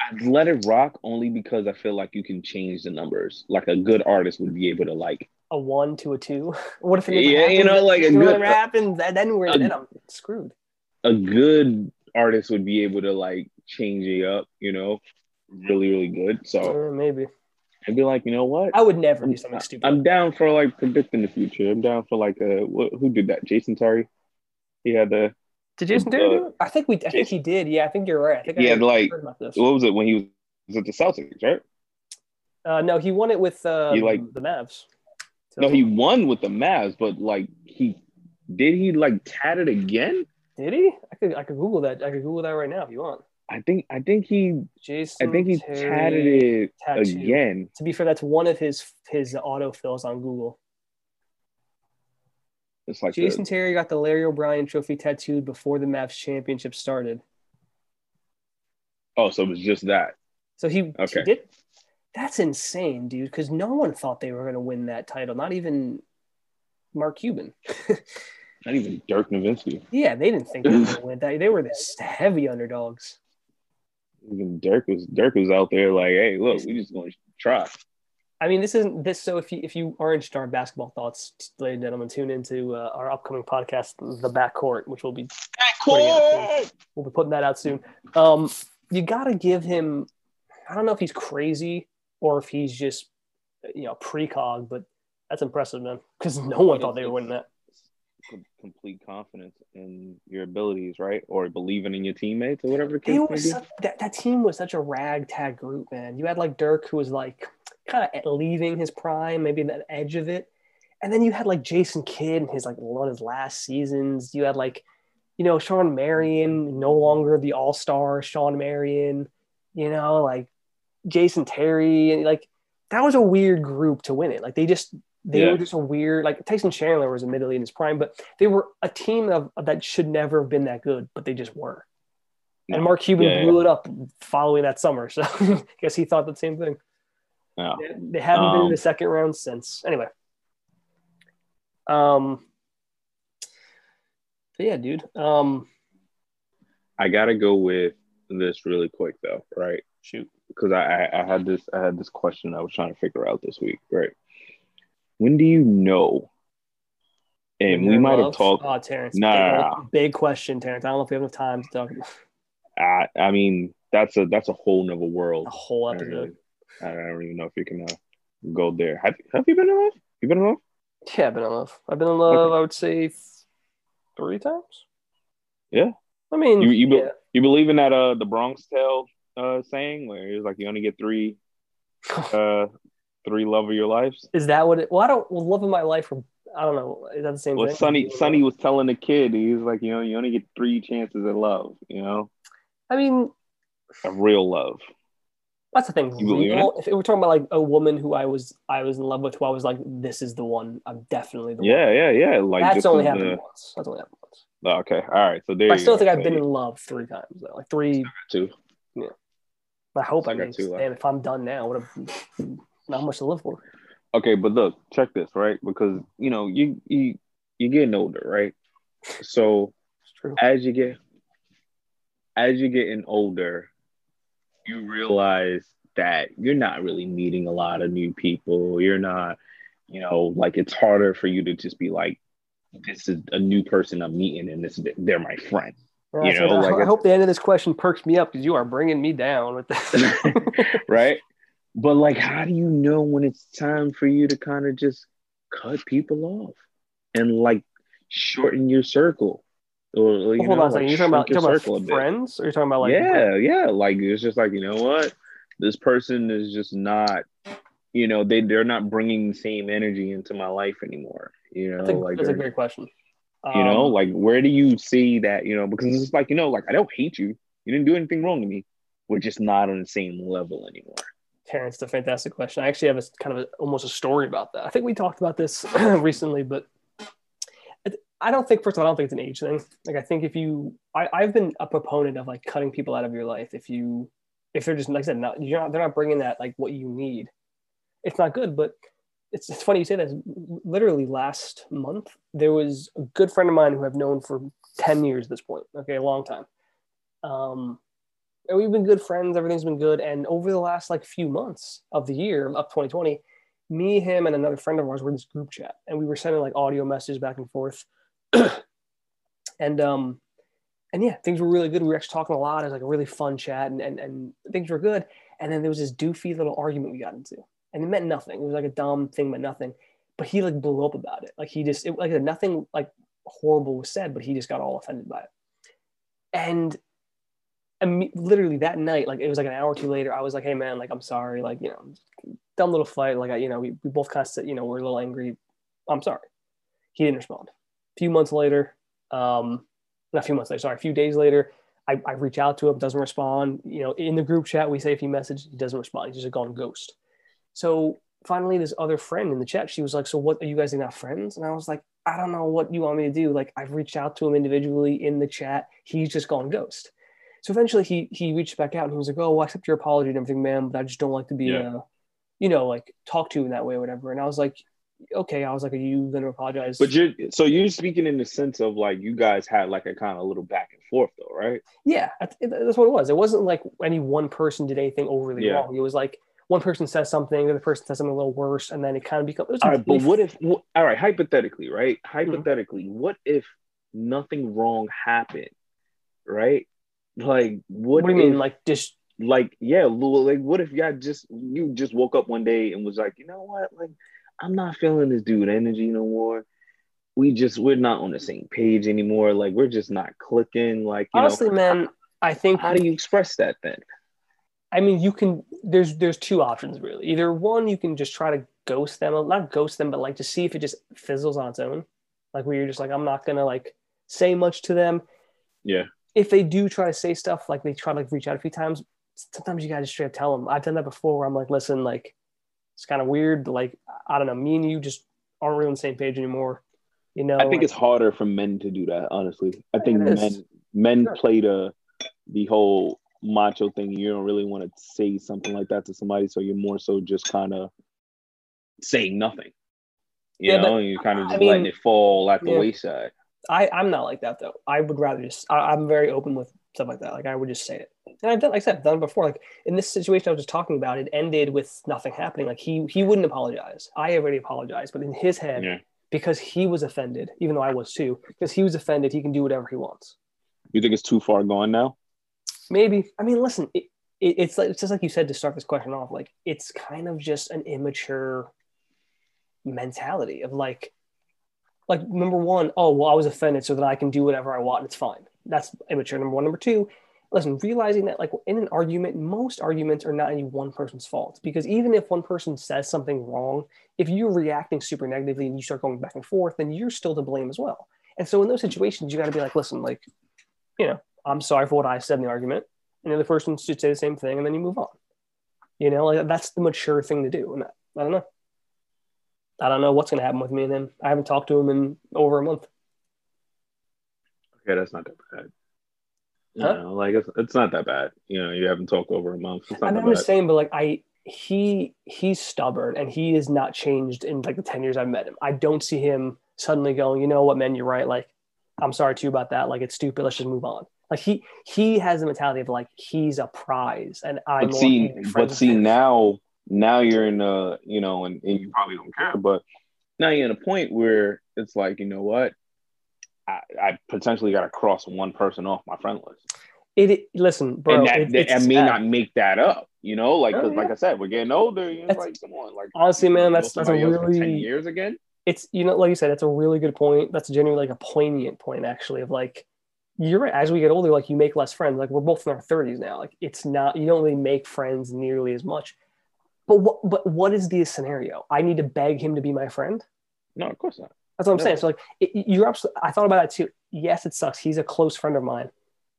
I'd let it rock only because I feel like you can change the numbers. Like a good artist would be able to like A one to a two. What if it Yeah, you know, like a good- happens, and then we're a- then I'm screwed. a good artist would be able to like change it up, you know, really, really good. So Uh, maybe I'd be like, you know what? I would never do something stupid. I'm down for like predicting the future. I'm down for like uh wh- who did that? Jason Terry. He had the Did Jason uh, Terry do it? I think we. I think he did. Yeah, I think you're right. I think had, like- heard about this. what was it when he was, was at the Celtics, right? Uh, no, he won it with uh, like- the Mavs. So- No, he won with the Mavs, but like he did he like tat it again? did he? I could. I could Google that. I could Google that right now if you want. I think I think he Jason. I think he Terry tatted it tattoo. again. To be fair, that's one of his his autofills on Google. It's like Jason the, Terry got the Larry O'Brien Trophy tattooed before the Mavs championship started. oh, so it was just that. So he, Okay. he did. That's insane, dude. Because no one thought they were going to win that title. Not even Mark Cuban. Not even Dirk Nowitzki. yeah, they didn't think they were going to win that. They were this heavy underdogs. Even Dirk was Dirk was out there like, hey, look, we just gonna try. I mean, this isn't this. So if you if you are interested in our basketball thoughts, ladies and gentlemen, tune into uh, our upcoming podcast, The Backcourt, which will be we'll be putting that out soon. Um, you got to give him. I don't know if he's crazy or if he's just you know precog, but that's impressive, man. Because no one thought they were winning that. Complete confidence in your abilities, right? Or believing in your teammates or whatever the They case were may such, that that team was such a ragtag group, man. You had like Dirk, who was like kind of leaving his prime, maybe that edge of it, and then you had like Jason Kidd in his like one of his last seasons. You had like, you know, Shawn Marion, no longer the All Star Shawn Marion. You know, like Jason Terry, and like that was a weird group to win it. Like they just they Yeah. were just a weird like Tyson Chandler was admittedly in his prime, but they were a team of that should never have been that good, but they just were. And Mark Cuban Yeah, blew it up following that summer. So I guess he thought the same thing. Yeah. They- They haven't been in Um, the second round since. Anyway. Um yeah, dude. Um I gotta go with this really quick though, right? shoot. Because I, I had this I had this question I was trying to figure out this week, right? When do you know? And we might have talked. Oh, Terrence. No, big, no, no. big question, Terrence. I don't know if we have enough time to talk I I mean, that's a that's a whole nother world. a whole I don't, episode. really- I don't even know if you can uh, go there. Have, have you been in love? You been in love? Yeah, I've been in love. I've been in love, I would say three times. Yeah. I mean, You- you be- yeah. You believe in that uh the Bronx Tale uh saying where it's like you only get three uh three love of your lives? is that what it well I don't well, love of my life or I don't know. Is that the same Well, thing? Sonny Sonny was telling the kid he was like, you know, you only get three chances at love, you know, I mean, of real love. That's the thing. You believe Real, if we're talking about like a woman who I was I was in love with, who I was like, this is the one. I'm definitely the one Yeah, yeah, yeah. Like. That's only happened the- once. That's only happened once. okay, all right. So there. I still go. think I've So been in love three times though. Like three. two. I hope I I got mean, two left. damn, if I'm done now, what a, not much to live for. Okay, but look, check this, right? Because you know you you you're getting older, right? So as you get as you're getting older, you realize that you're not really meeting a lot of new people. You're not, you know, like it's harder for you to just be like, this is a new person I'm meeting, and this they're my friend. Yeah, you know, I, like I hope the end of this question perks me up because you are bringing me down with this. right? But like, how do you know when it's time for you to kind of just cut people off and like shorten your circle? Or you Hold know, on a second. like, You're talking about, you're talking about friends, or you're talking about like yeah, yeah. Like it's just like you know what, this person is just not, you know, they they're not bringing the same energy into my life anymore. You know, That's, a, like that's a great question. You know, Um, like where do you see that? You know, because it's like you know, like I don't hate you. You didn't do anything wrong to me. We're just not on the same level anymore. Terrence, it's a fantastic question. I actually have a kind of a, almost a story about that. I think we talked about this recently, but I don't think first of all, I don't think it's an age thing. Like I think if you, I, I've been a proponent of like cutting people out of your life if you, if they're just like I said, not you're not they're not bringing that like what you need. It's not good, but it's it's funny you say that. Literally last month, there was a good friend of mine who I've known for ten years at this point. Okay, a long time. Um, and we've been good friends. Everything's been good. And over the last like few months of the year of 2020, me, him, and another friend of ours were in this group chat, and we were sending like audio messages back and forth. and um, and yeah, things were really good. We were actually talking a lot. It was like a really fun chat, and and, and things were good. And then there was this doofy little argument we got into, and it meant nothing. It was like a dumb thing, meant nothing. But he like blew up about it. Like he just it, like nothing like horrible was said, but he just got all offended by it. And literally that night, like it was like an hour or two later, I was like, "Hey man, like I'm sorry, like you know, dumb little fight. Like I, you know, we, we both kind of said, you know, we're a little angry. I'm sorry." He didn't respond. A few months later, um, not a few months later, sorry, a few days later, I, I reach out to him, doesn't respond. You know, in the group chat, we say if he message, he doesn't respond. He's just a gone ghost. So finally, this other friend in the chat, she was like, "So what? Are you guys not friends?" And I was like, "I don't know what you want me to do. Like I've reached out to him individually in the chat. He's just gone ghost." So eventually, he he reached back out and he was like, "Oh, well, I accept your apology and everything, man, but I just don't like to be, Yeah. uh, you know, like talk to you in that way or whatever." And I was like, "Okay." I was like, "Are you going to apologize?" But you're so you're speaking in the sense of like you guys had like a kind of little back and forth though, right? Yeah, that's that's what it was. It wasn't like any one person did anything overly Yeah. wrong. It was like one person says something, the other person says something a little worse, and then it kind of becomes. All right, but what if? all right, hypothetically, right? Mm-hmm. Hypothetically, what if nothing wrong happened, right? Like, what, What, do you if, mean, like just? like, yeah, like, what if y'all just you just woke up one day and was like, you know what, like, I'm not feeling this dude energy no more. We just we're not on the same page anymore. Like, we're just not clicking. Like, you Honestly, know, man, I think. how do you express that then? I mean, you can. There's there's two options really. Either one, you can just try to ghost them, not ghost them, but like to see if it just fizzles on its own. Like where you're just like, I'm not gonna like say much to them. Yeah. If they do try to say stuff, like they try to like reach out a few times, sometimes you gotta just straight up tell them. I've done that before where I'm like, listen, like it's kind of weird. but, Like I don't know, me and you just aren't really on the same page anymore. You know, I think like- it's harder for men to do that. Honestly, I think men men Sure. play the the whole macho thing. You don't really want to say something like that to somebody, so you're more so just kind of saying nothing. You Yeah, know, but, and you're kind of I just mean, letting it fall at the yeah. wayside. I, I'm not like that though. I would rather just I, I'm very open with stuff like that. Like I would just say it. And I've done like I said, I've done it before. Like in this situation I was just talking about, it ended with nothing happening. Like he he wouldn't apologize. I already apologized, but in his head, Yeah. because he was offended, even though I was too, because he was offended, he can do whatever he wants. You think it's too far gone now? Maybe. I mean, listen, it, it, it's like it's just like you said to start this question off. Like it's kind of just an immature mentality of like, like number one, oh well, I was offended, so that I can do whatever I want. and It's fine. That's immature. Number one. Number two, listen, realizing that like in an argument, most arguments are not any one person's fault because even if one person says something wrong, if you're reacting super negatively and you start going back and forth, then you're still to blame as well. And so in those situations, you got to be like, listen, like, you know, I'm sorry for what I said in the argument and the other person should say the same thing and then you move on you know like that's the mature thing to do and I, I don't know i don't know what's going to happen with me and him i haven't talked to him in over a month Okay, that's not that bad. You Huh? know, like it's, it's not that bad. You know, you haven't talked over a month. Not I'm bad. just saying but like i he he's stubborn and he has not changed in like the 10 years i've met him i don't see him suddenly going you know what man you're right like i'm sorry too about that like it's stupid let's just move on like he he has the mentality of like he's a prize and i'm but see, but see now, now you're in a, you know, and, and you probably don't care, but now you're in a point where it's like, you know what, I, I potentially got to cross one person off my friend list, it, it listen bro and that, it- that- I it's may sad. not make that up, you know, like Oh, 'cause like. I said, we're getting older. You know, like come on, like honestly man that's that's a else ten really years again. it's you know like you said that's a really good point that's genuinely like a poignant point actually of like you're right as we get older like you make less friends like we're both in our 30s now like it's not you don't really make friends nearly as much but what but what is the scenario i need to beg him to be my friend No, of course not. That's what I'm Yeah. saying. So like, it, you're absolutely. I thought about that too. Yes, it sucks. He's a close friend of mine,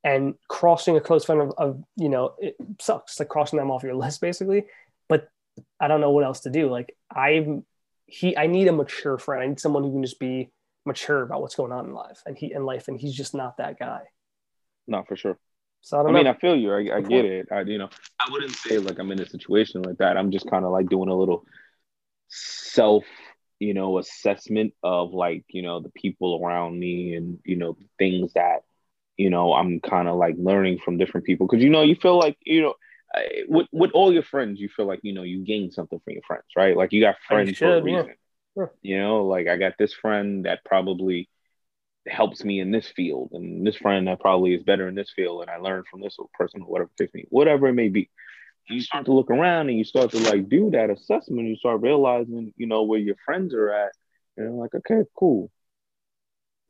and crossing a close friend of, of you know, it sucks. Like crossing them off your list, basically. But I don't know what else to do. Like I'm, he. I need a mature friend. I need someone who can just be mature about what's going on in life and he in life, and he's just not that guy. Not for sure. So I I mean. I feel you. I, I get it. I, you know, I wouldn't say like I'm in a situation like that. I'm just kind of like doing a little self, you know, assessment of like, you know, the people around me and, you know, things that, you know, I'm kind of like learning from different people. Cause, you know, you feel like, you know, with, with all your friends, you feel like, you know, you gain something from your friends, right? Like you got oh, friends for a reason yeah. You know, like I got this friend that probably helps me in this field and this friend that probably is better in this field and I learned from this person or whatever it me, whatever it may be. You start to look around and you start to like do that assessment. You start realizing, you know, where your friends are at. And you're like, okay, cool.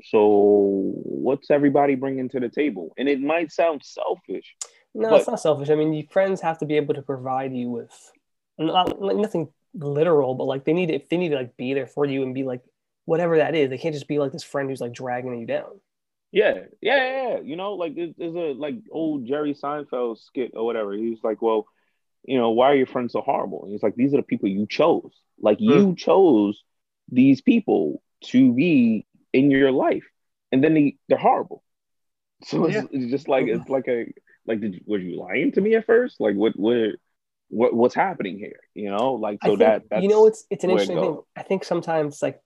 So what's everybody bringing to the table? And it might sound selfish. No, But- it's not selfish. I mean, your friends have to be able to provide you with not, like, nothing literal, but like they need to, if they need to like be there for you and be like whatever that is. They can't just be like this friend who's like dragging you down. Yeah, yeah, yeah. You know, like it- there's a like old Jerry Seinfeld skit or whatever. He's like, well, you know, why are your friends so horrible? And he's like, these are the people you chose. Like hmm. you chose these people to be in your life, and then they they're horrible. So it's, Yeah. it's just like it's like a like did you, were you lying to me at first? Like what what what what's happening here? You know, like so think, that that's you know, it's it's an interesting thing. I think sometimes like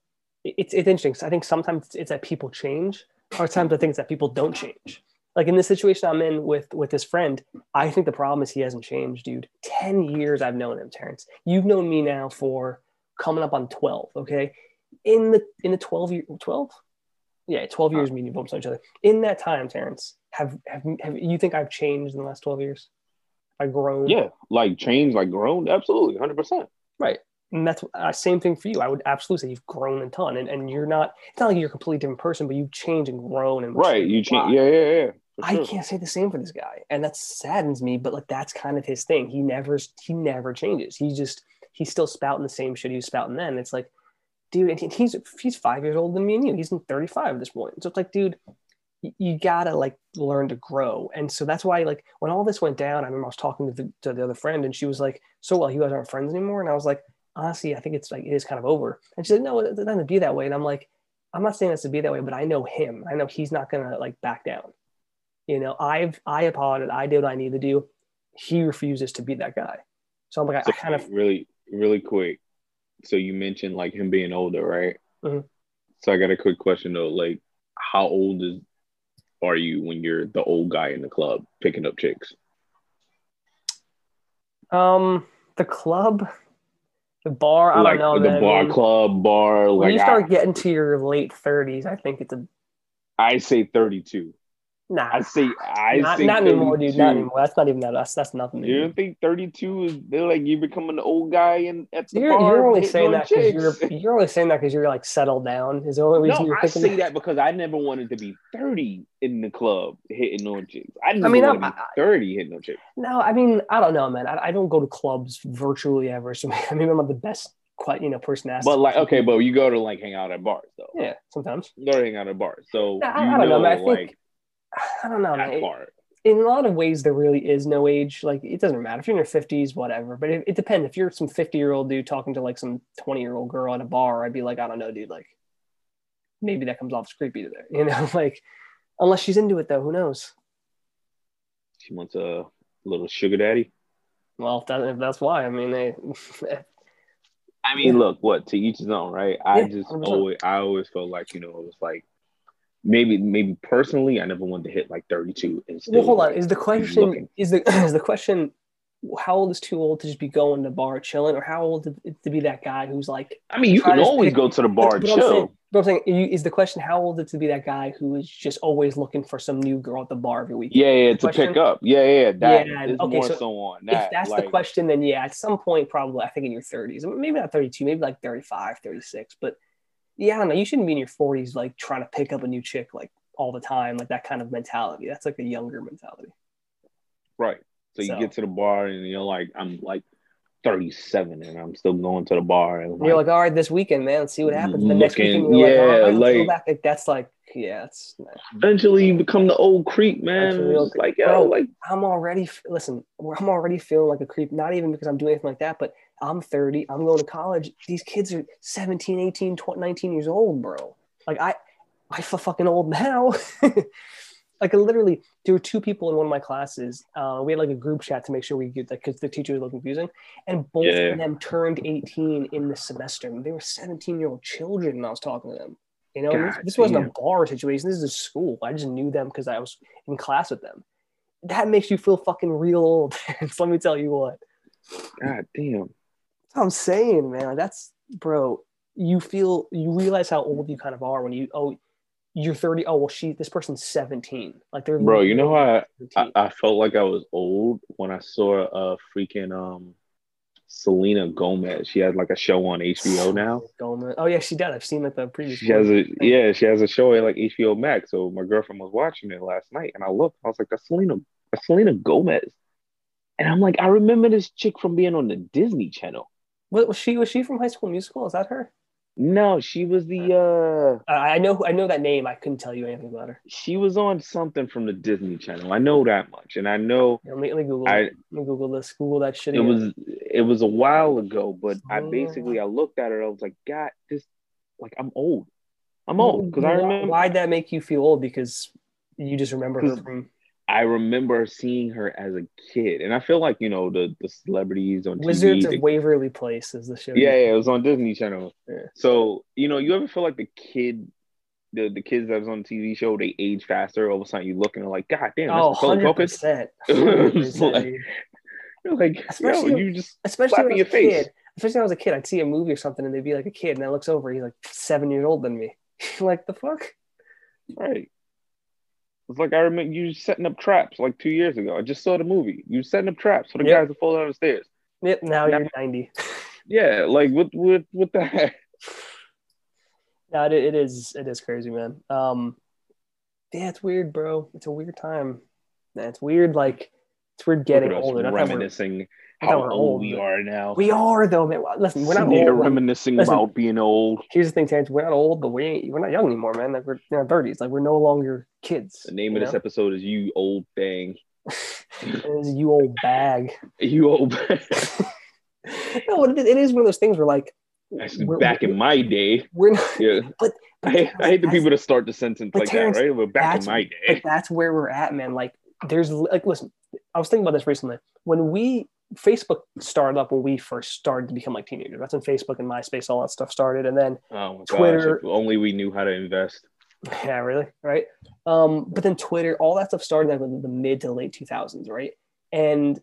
it's it's interesting I think sometimes it's, it's that people change. Other times I think it's that people don't change. Like in this situation I'm in with with this friend, I think the problem is he hasn't changed, dude. Ten years I've known him, Terrence. You've known me now for coming up on twelve. Okay, in the in the twelve year twelve, yeah, twelve years me and you bumped each other. In that time, Terrence, have have have you think I've changed in the last twelve years? I've grown. yeah, like change, like grown, absolutely, hundred percent. Right. And that's uh, same thing for you. I would absolutely say you've grown a ton, and, and you're not. It's not like you're a completely different person, but you've changed and grown and Right, you change. Yeah, yeah, yeah. I sure. can't say the same for this guy, and that saddens me. But like that's kind of his thing. He never he never changes. He just he's still spouting the same shit he was spouting then. It's like, dude, and he's he's five years older than me and you. He's in thirty five at this point. So it's like, dude, you gotta like learn to grow. And so that's why like when all this went down, I remember I was talking to the, to the other friend, and she was like, "So well, you guys aren't friends anymore." And I was like, honestly, I think it's like it is kind of over. And she said, "No, it doesn't be that way." And I'm like, I'm not saying this to be that way, but I know him. I know he's not gonna like back down. You know, I've I applauded. I did what I needed to do. He refuses to be that guy. So I'm like, I, So I kind of really, really quick. So you mentioned like him being older, right? Mhm. So I got a quick question though. Like, how old is are you when you're the old guy in the club picking up chicks? um the club, the bar. I like don't know. the man. I bar, mean, club, bar. when Like you start I, getting to your late 30s, I think it's a I say 32. Nah. I say I not, not anymore, dude. Not anymore. That's not even that. That's that's nothing. You don't think 32 is they're like you're becoming the old guy and at the You're, bar you're only saying that because you're you're only saying that because you're like settled down. Is the only reason No, you're I thinking say that because I never wanted to be 30 in the club hitting on chicks. I never mean, wanted to I'm- be 30 hitting on chicks. No, I mean, I don't know, man. I, I don't go to clubs virtually ever. So I mean, I'm not the best, quite you know, person to ask. But like, okay, but you go to like hang out at bars though. yeah, sometimes. You go to hang out at bars. So I- I you don't know, man. I think- like I don't know, that It- part. in a lot of ways, there really is no age. Like, it doesn't matter if you're in your 50s, whatever. But it, it depends. If you're some 50 year old dude talking to like some 20 year old girl at a bar, I'd be like, I don't know, dude. Like, maybe that comes off as creepy to there, you know? like, unless she's into it, though, who knows? She wants a little sugar daddy. Well, if, that, if that's why, I mean, they, I mean, Yeah. look, what to each his own, right? I Yeah, just 100%. always, I always felt like you know, it was like maybe, maybe personally, I never wanted to hit like 32. And well, hold on. Is the question is the is the question how old is too old to just be going to bar chilling, or how old to, to be that guy who's like I mean, you can always pick- go to the bar but I'm saying- But I'm saying you- is the question how old is to be that guy who is just always looking for some new girl at the bar every week? Yeah, yeah, to Question- pick up. Yeah, yeah, that Yeah, is okay, more so so, on that. if that's like, the question, then yeah, at some point, probably I think in your 30s, maybe not 32, maybe like 35, 36. But yeah, I don't know. You shouldn't be in your 40s like trying to pick up a new chick like all the time, like that kind of mentality. That's like a younger mentality. Right. So you get to the bar and you're like, I'm like 37 and I'm still going to the bar. And you're like, all right, this weekend, man, let's see what happens. The next weekend, like, yeah, right, let's go like- back. Like, that's like, yeah, it's. eventually you become the old creep, man. That's like, yo, like, I'm already listen. I'm already feeling like a creep. Not even because I'm doing anything like that, but I'm 30. I'm going to college. These kids are 17, 18, 20, 19 years old, bro. Like I, I feel fucking old now. like literally, there were two people in one of my classes. Uh, we had like a group chat to make sure we get that because the teacher was a little confusing, and both Yeah. of them turned 18 in the semester. And they were 17 year old children, and I was talking to them. You know, this, God this wasn't a bar situation. This is a school. I just knew them because I was in class with them that makes you feel fucking real old. so let me tell you what. God damn. What I'm saying, man. Like, That's bro. You feel you realize how old you kind of are when you oh you're 30. Oh well, she this person's 17. Like they're Bro, you know how I, I, I felt like I was old when I saw a freaking um Selena Gomez. She has like a show on HBO now. Gomez. Oh yeah, she did. I've seen like the previous. She has a yeah, she has a show at like HBO Max. So my girlfriend was watching it last night, and I looked. I was like, "That's Selena, that's Selena Gomez," and I'm like, "I remember this chick from being on the Disney Channel." What, was she? Was she from High School Musical? Is that her? No, she was the uh, I I know. I know that name. I couldn't tell you anything about her. she was on something from the Disney Channel. I know that much, and I know Let me, let me Google. I-. Let me Google this. Google that shit. it again. was it was a while ago, but I Oh. basically I looked at her. I was like, God, this like I'm old. I'm old because I remember Why'd that make you feel old? Because you just remember her from I remember seeing her as a kid, and I feel like you know the the celebrities on Wizards TV. of Waverly Place is the show. yeah, yeah, it was on Disney Channel. Yeah. So you know, you ever feel like the kid, the the kids that was on the TV show, they age faster. All of a sudden, you look and you're like, God damn, that's Oh, Macaulay 100 Culkin. percent. Like- You're like, yo, Especially- you just Especially when I in was a your face. kid. Especially when I was a kid, I'd see a movie or something, and they'd be like a kid, and I looks over, he's like seven years older than me. like the fuck? right. It's like I remember you setting up traps like two years ago. I just saw the movie. You setting up traps for the Yep. guys that fall down the stairs. Yep. Now Now- you're ninety. Yeah, like what what what the heck? No, it, it is. It is crazy, man. Um, yeah, it's weird, bro. It's a weird time. Man, it's weird. Like it's weird getting older. Not reminiscing how we're old old, we are now. We are though, man. Listen, we're not Sitting here old. reminiscing Listen. about being old. Here's the thing, Terrence. We're not old, but we ain't, we're not young anymore, man. Like we're in our thirties. Like we're no longer kids. The name you of this episode is "You Old Thing." It is you old bag. You old. bag. no, it, it is one of those things where like we're, back in my day, we're not, yeah. but, I, hate- I hate the people to start the sentence like Terrence, that, right? But back in that's- my day, that's where we're at, man. Like there's like listen, I was thinking about this recently. When we Facebook started up when we first started to become like teenagers. That's when Facebook and MySpace, all that stuff started, and then oh Twitter- gosh! Only we knew how to invest. Yeah, really, right? Um, but then Twitter, all that stuff started like in the mid to late 2000s, right? And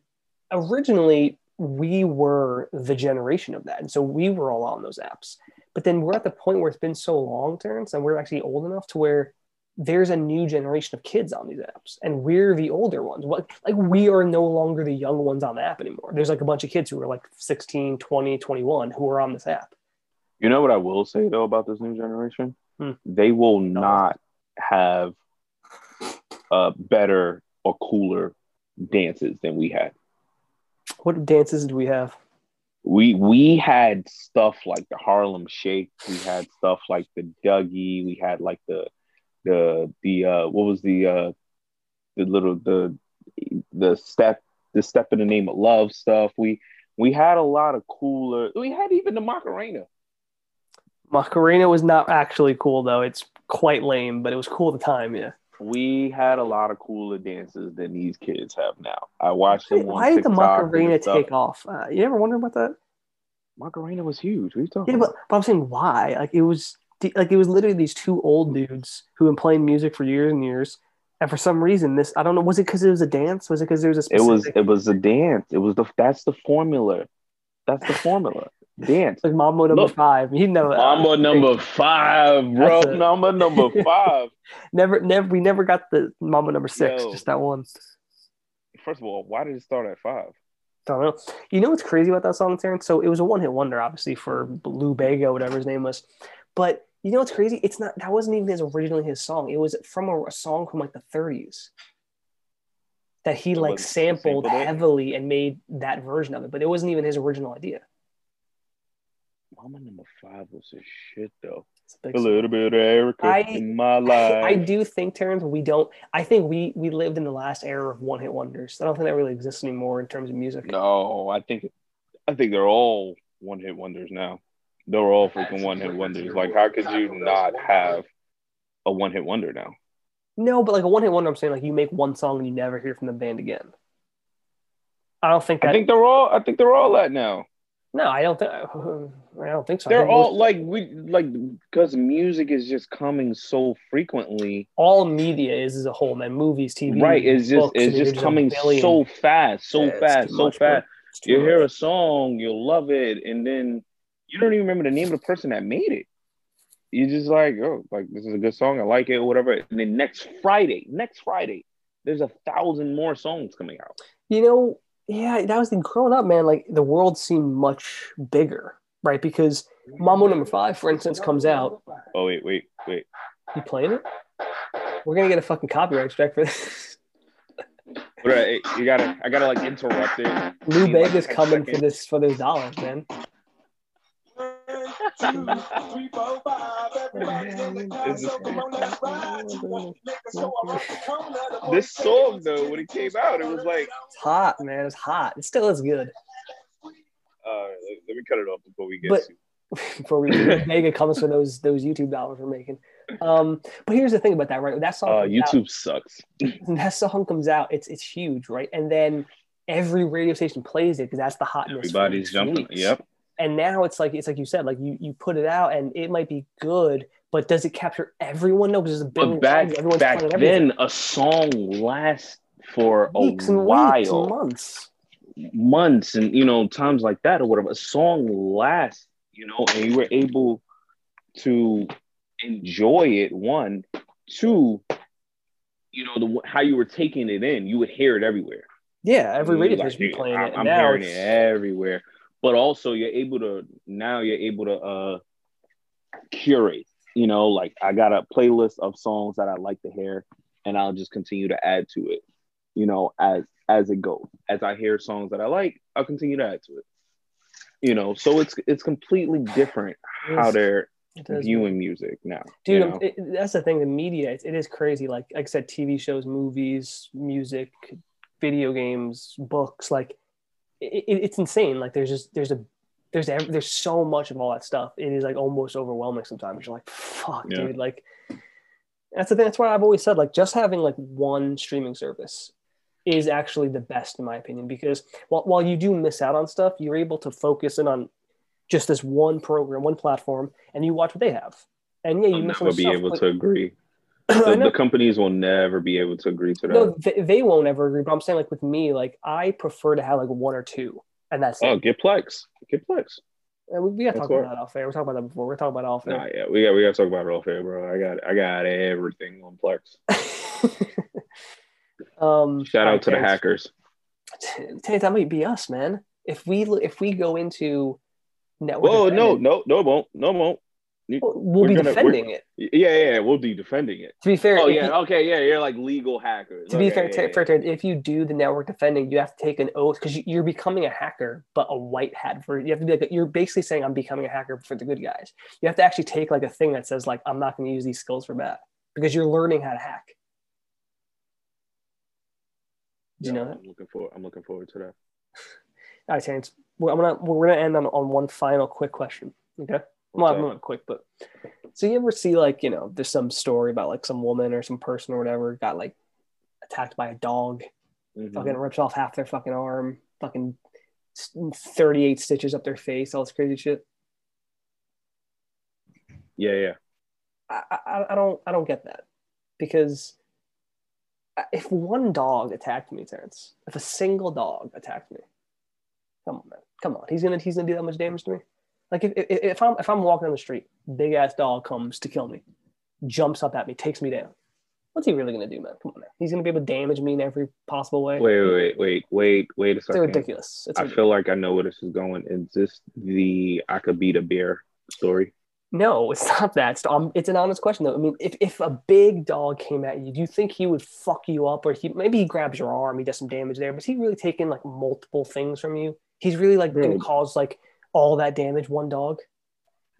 originally, we were the generation of that, and so we were all on those apps. But then we're at the point where it's been so long, Terrence, and we're actually old enough to where there's a new generation of kids on these apps, and we're the older ones. What like we are no longer the young ones on the app anymore. There's like a bunch of kids who are like 16, 20, 21 who are on this app. You know what I will say though about this new generation? Hmm. They will not have uh, better or cooler dances than we had. What dances do we have? We we had stuff like the Harlem Shake. We had stuff like the Dougie. We had like the the the uh, what was the uh, the little the the step the step in the name of love stuff. We we had a lot of cooler. We had even the Macarena. Macarena was not actually cool though. It's quite lame, but it was cool at the time. Yeah. we had a lot of cooler dances than these kids have now. I watched them. on Why did the Macarena take off? Uh, you ever wonder about that? Macarena was huge. What are you talking Yeah, about? but, but I'm saying why? Like it was like it was literally these two old dudes who have been playing music for years and years, and for some reason this I don't know was it because it was a dance? Was it because there was a It was it was a dance. It was the that's the formula. That's the formula. Dance. like Mambo number Look. five? You know, uh, Number number five, bro. That's it. Number number five. never, never, we never got the Mambo number six, Yo. just that one first of all, why did it start at five? I Don't know. You know what's crazy about that song, Terrence? So it was a one hit wonder, obviously, for Lou Bega, whatever his name was. But you know what's crazy? It's not that wasn't even his originally his song. It was from a, a song from like the 30s. that he like sampled sampled heavily and made that version of it, but it wasn't even his original idea. Mambo number five was a shit though. A A little bit of Erica I- in my life. I do think, Terrence, we don't. I think we we lived in the last era of one hit wonders. I don't think that really exists anymore in terms of music. No, I think I think they're all one hit wonders now. They're all freaking one hit wonders. Like, how could you not have a one hit wonder now? No, but like a one hit wonder, I'm saying like you make one song and you never hear from the band again. I don't think that. I think they're all. I think they're all that now. no, I don't think. I don't think so. They're think all most- like we like because music is just coming so frequently. all media is as a whole, man. Movies, TV, right? It's just books, I it's just coming so fast, so Yeah, fast, so much, fast. You hear a song, you'll love it, and then you don't even remember the name of the person that made it. You're just like, oh, like this is a good song, I like it, or whatever. And then next Friday, next Friday, there's a thousand more songs coming out. You know, yeah, that was the growing up, man. Like the world seemed much bigger, right? Because Mambo Number Five, for instance, comes out. Oh wait, wait, wait. You playing it? We're gonna get a fucking copyright strike for this. But uh, you gotta, I gotta like interrupt it. Lou like, Bega's 10 coming for this for those dollars, man. This song though, when it came out, it was like, It's hot, man. It's hot. It still is good. uh, let me cut it off before we get. But- to Before we Bega comes for those those YouTube dollars we're making. Um, but here's the thing about that, right? That song, uh, comes out- YouTube sucks. that song comes out, it's it's huge, right? And then every radio station plays it because that's the hotness. for Everybody's weeks. jumping. Yep. And now it's like it's like you said, like you you put it out and it might be good, but does it capture everyone? No, because there's a billion But back songs, back then, a song lasts for a weeks and while, weeks months. months, and you know times like that or whatever. A song lasts, you know, and you were able to enjoy it. One, two, you know the how you were taking it in. You would hear it everywhere. Yeah, every radio like, station be playing it. I'm now hearing it everywhere. But also, you're able to now. You're able to uh curate. You know, like I got a playlist of songs that I like to hear, and I'll just continue to add to it. You know, as as it goes. As I hear songs that I like, I'll continue to add to it. You know, so it's it's completely different how they're viewing music now. dude. you know? it, that's the thing. The media, it, it is crazy. Like like I said, TV shows, movies, music, video games, books. Like it, it, it's insane. Like there's just there's a there's there's so much of all that stuff. It is like almost overwhelming sometimes. You're like, fuck, Yeah. dude. Like that's the thing. That's why I've always said like just having like one streaming service is actually the best in my opinion because while, while you do miss out on stuff, you're able to focus in on just this one program, one platform, and you watch what they have. And yeah, you I'll miss never be stuff, able but- to agree. The, the companies will never be able to agree to that. No, they, they won't ever agree. But I'm saying, like with me, like I prefer to have like one or two, and that's oh, it. get Plex. Get Plex. And we, we got to That's talk about that off air. We're talking about that before. We're talking about off Nah, air. yeah, we got we got to talk about it off air, bro. I got I got everything on Plex. um, Shout out to the hackers. That might be us, man. If we if we go into network, Whoa, no, no, no, it won't, no, it won't. We'll be gonna- defending it. Yeah, yeah, yeah, we'll be defending it. To be fair, Oh yeah, you- okay, yeah, you're like legal hackers. to be fair, yeah, yeah, fair, Terrence, if you do the network defending, you have to take an oath because you, you're becoming a hacker, but a white hat for you have to be like you're basically saying I'm becoming a hacker for the good guys. You have to actually take like a thing that says like I'm not going to use these skills for bad because you're learning how to hack. Do you yeah, know that? I'm looking forward. I'm looking forward to that. All right, Terrence. We're, I'm gonna we're gonna end on, on one final quick question. Okay. Well, up? not quick, but so you ever see like you know there's some story about like some woman or some person or whatever got like attacked by a dog, Mhm. fucking rips off half their fucking arm, fucking 38 stitches up their face, all this crazy shit. Yeah, yeah. I, I, I don't I don't get that because if one dog attacked me, Terrence, if a single dog attacked me, come on, man, come on, he's gonna he's gonna do that much damage to me. Like if, if, if I'm if I'm walking on the street, big ass dog comes to kill me, jumps up at me, takes me down. What's he really gonna do, man? Come on, man. He's gonna be able to damage me in every possible way. Wait, wait, wait, wait, wait, a second. it's ridiculous. It's I ridiculous. feel like I know where this is going. Is this the I could beat a bear story? No, it's not that. It's, um, it's an honest question though. I mean, if, if a big dog came at you, do you think he would fuck you up, or he maybe he grabs your arm, he does some damage there, but is he really taking like multiple things from you? He's really like going to cause like all that damage one dog.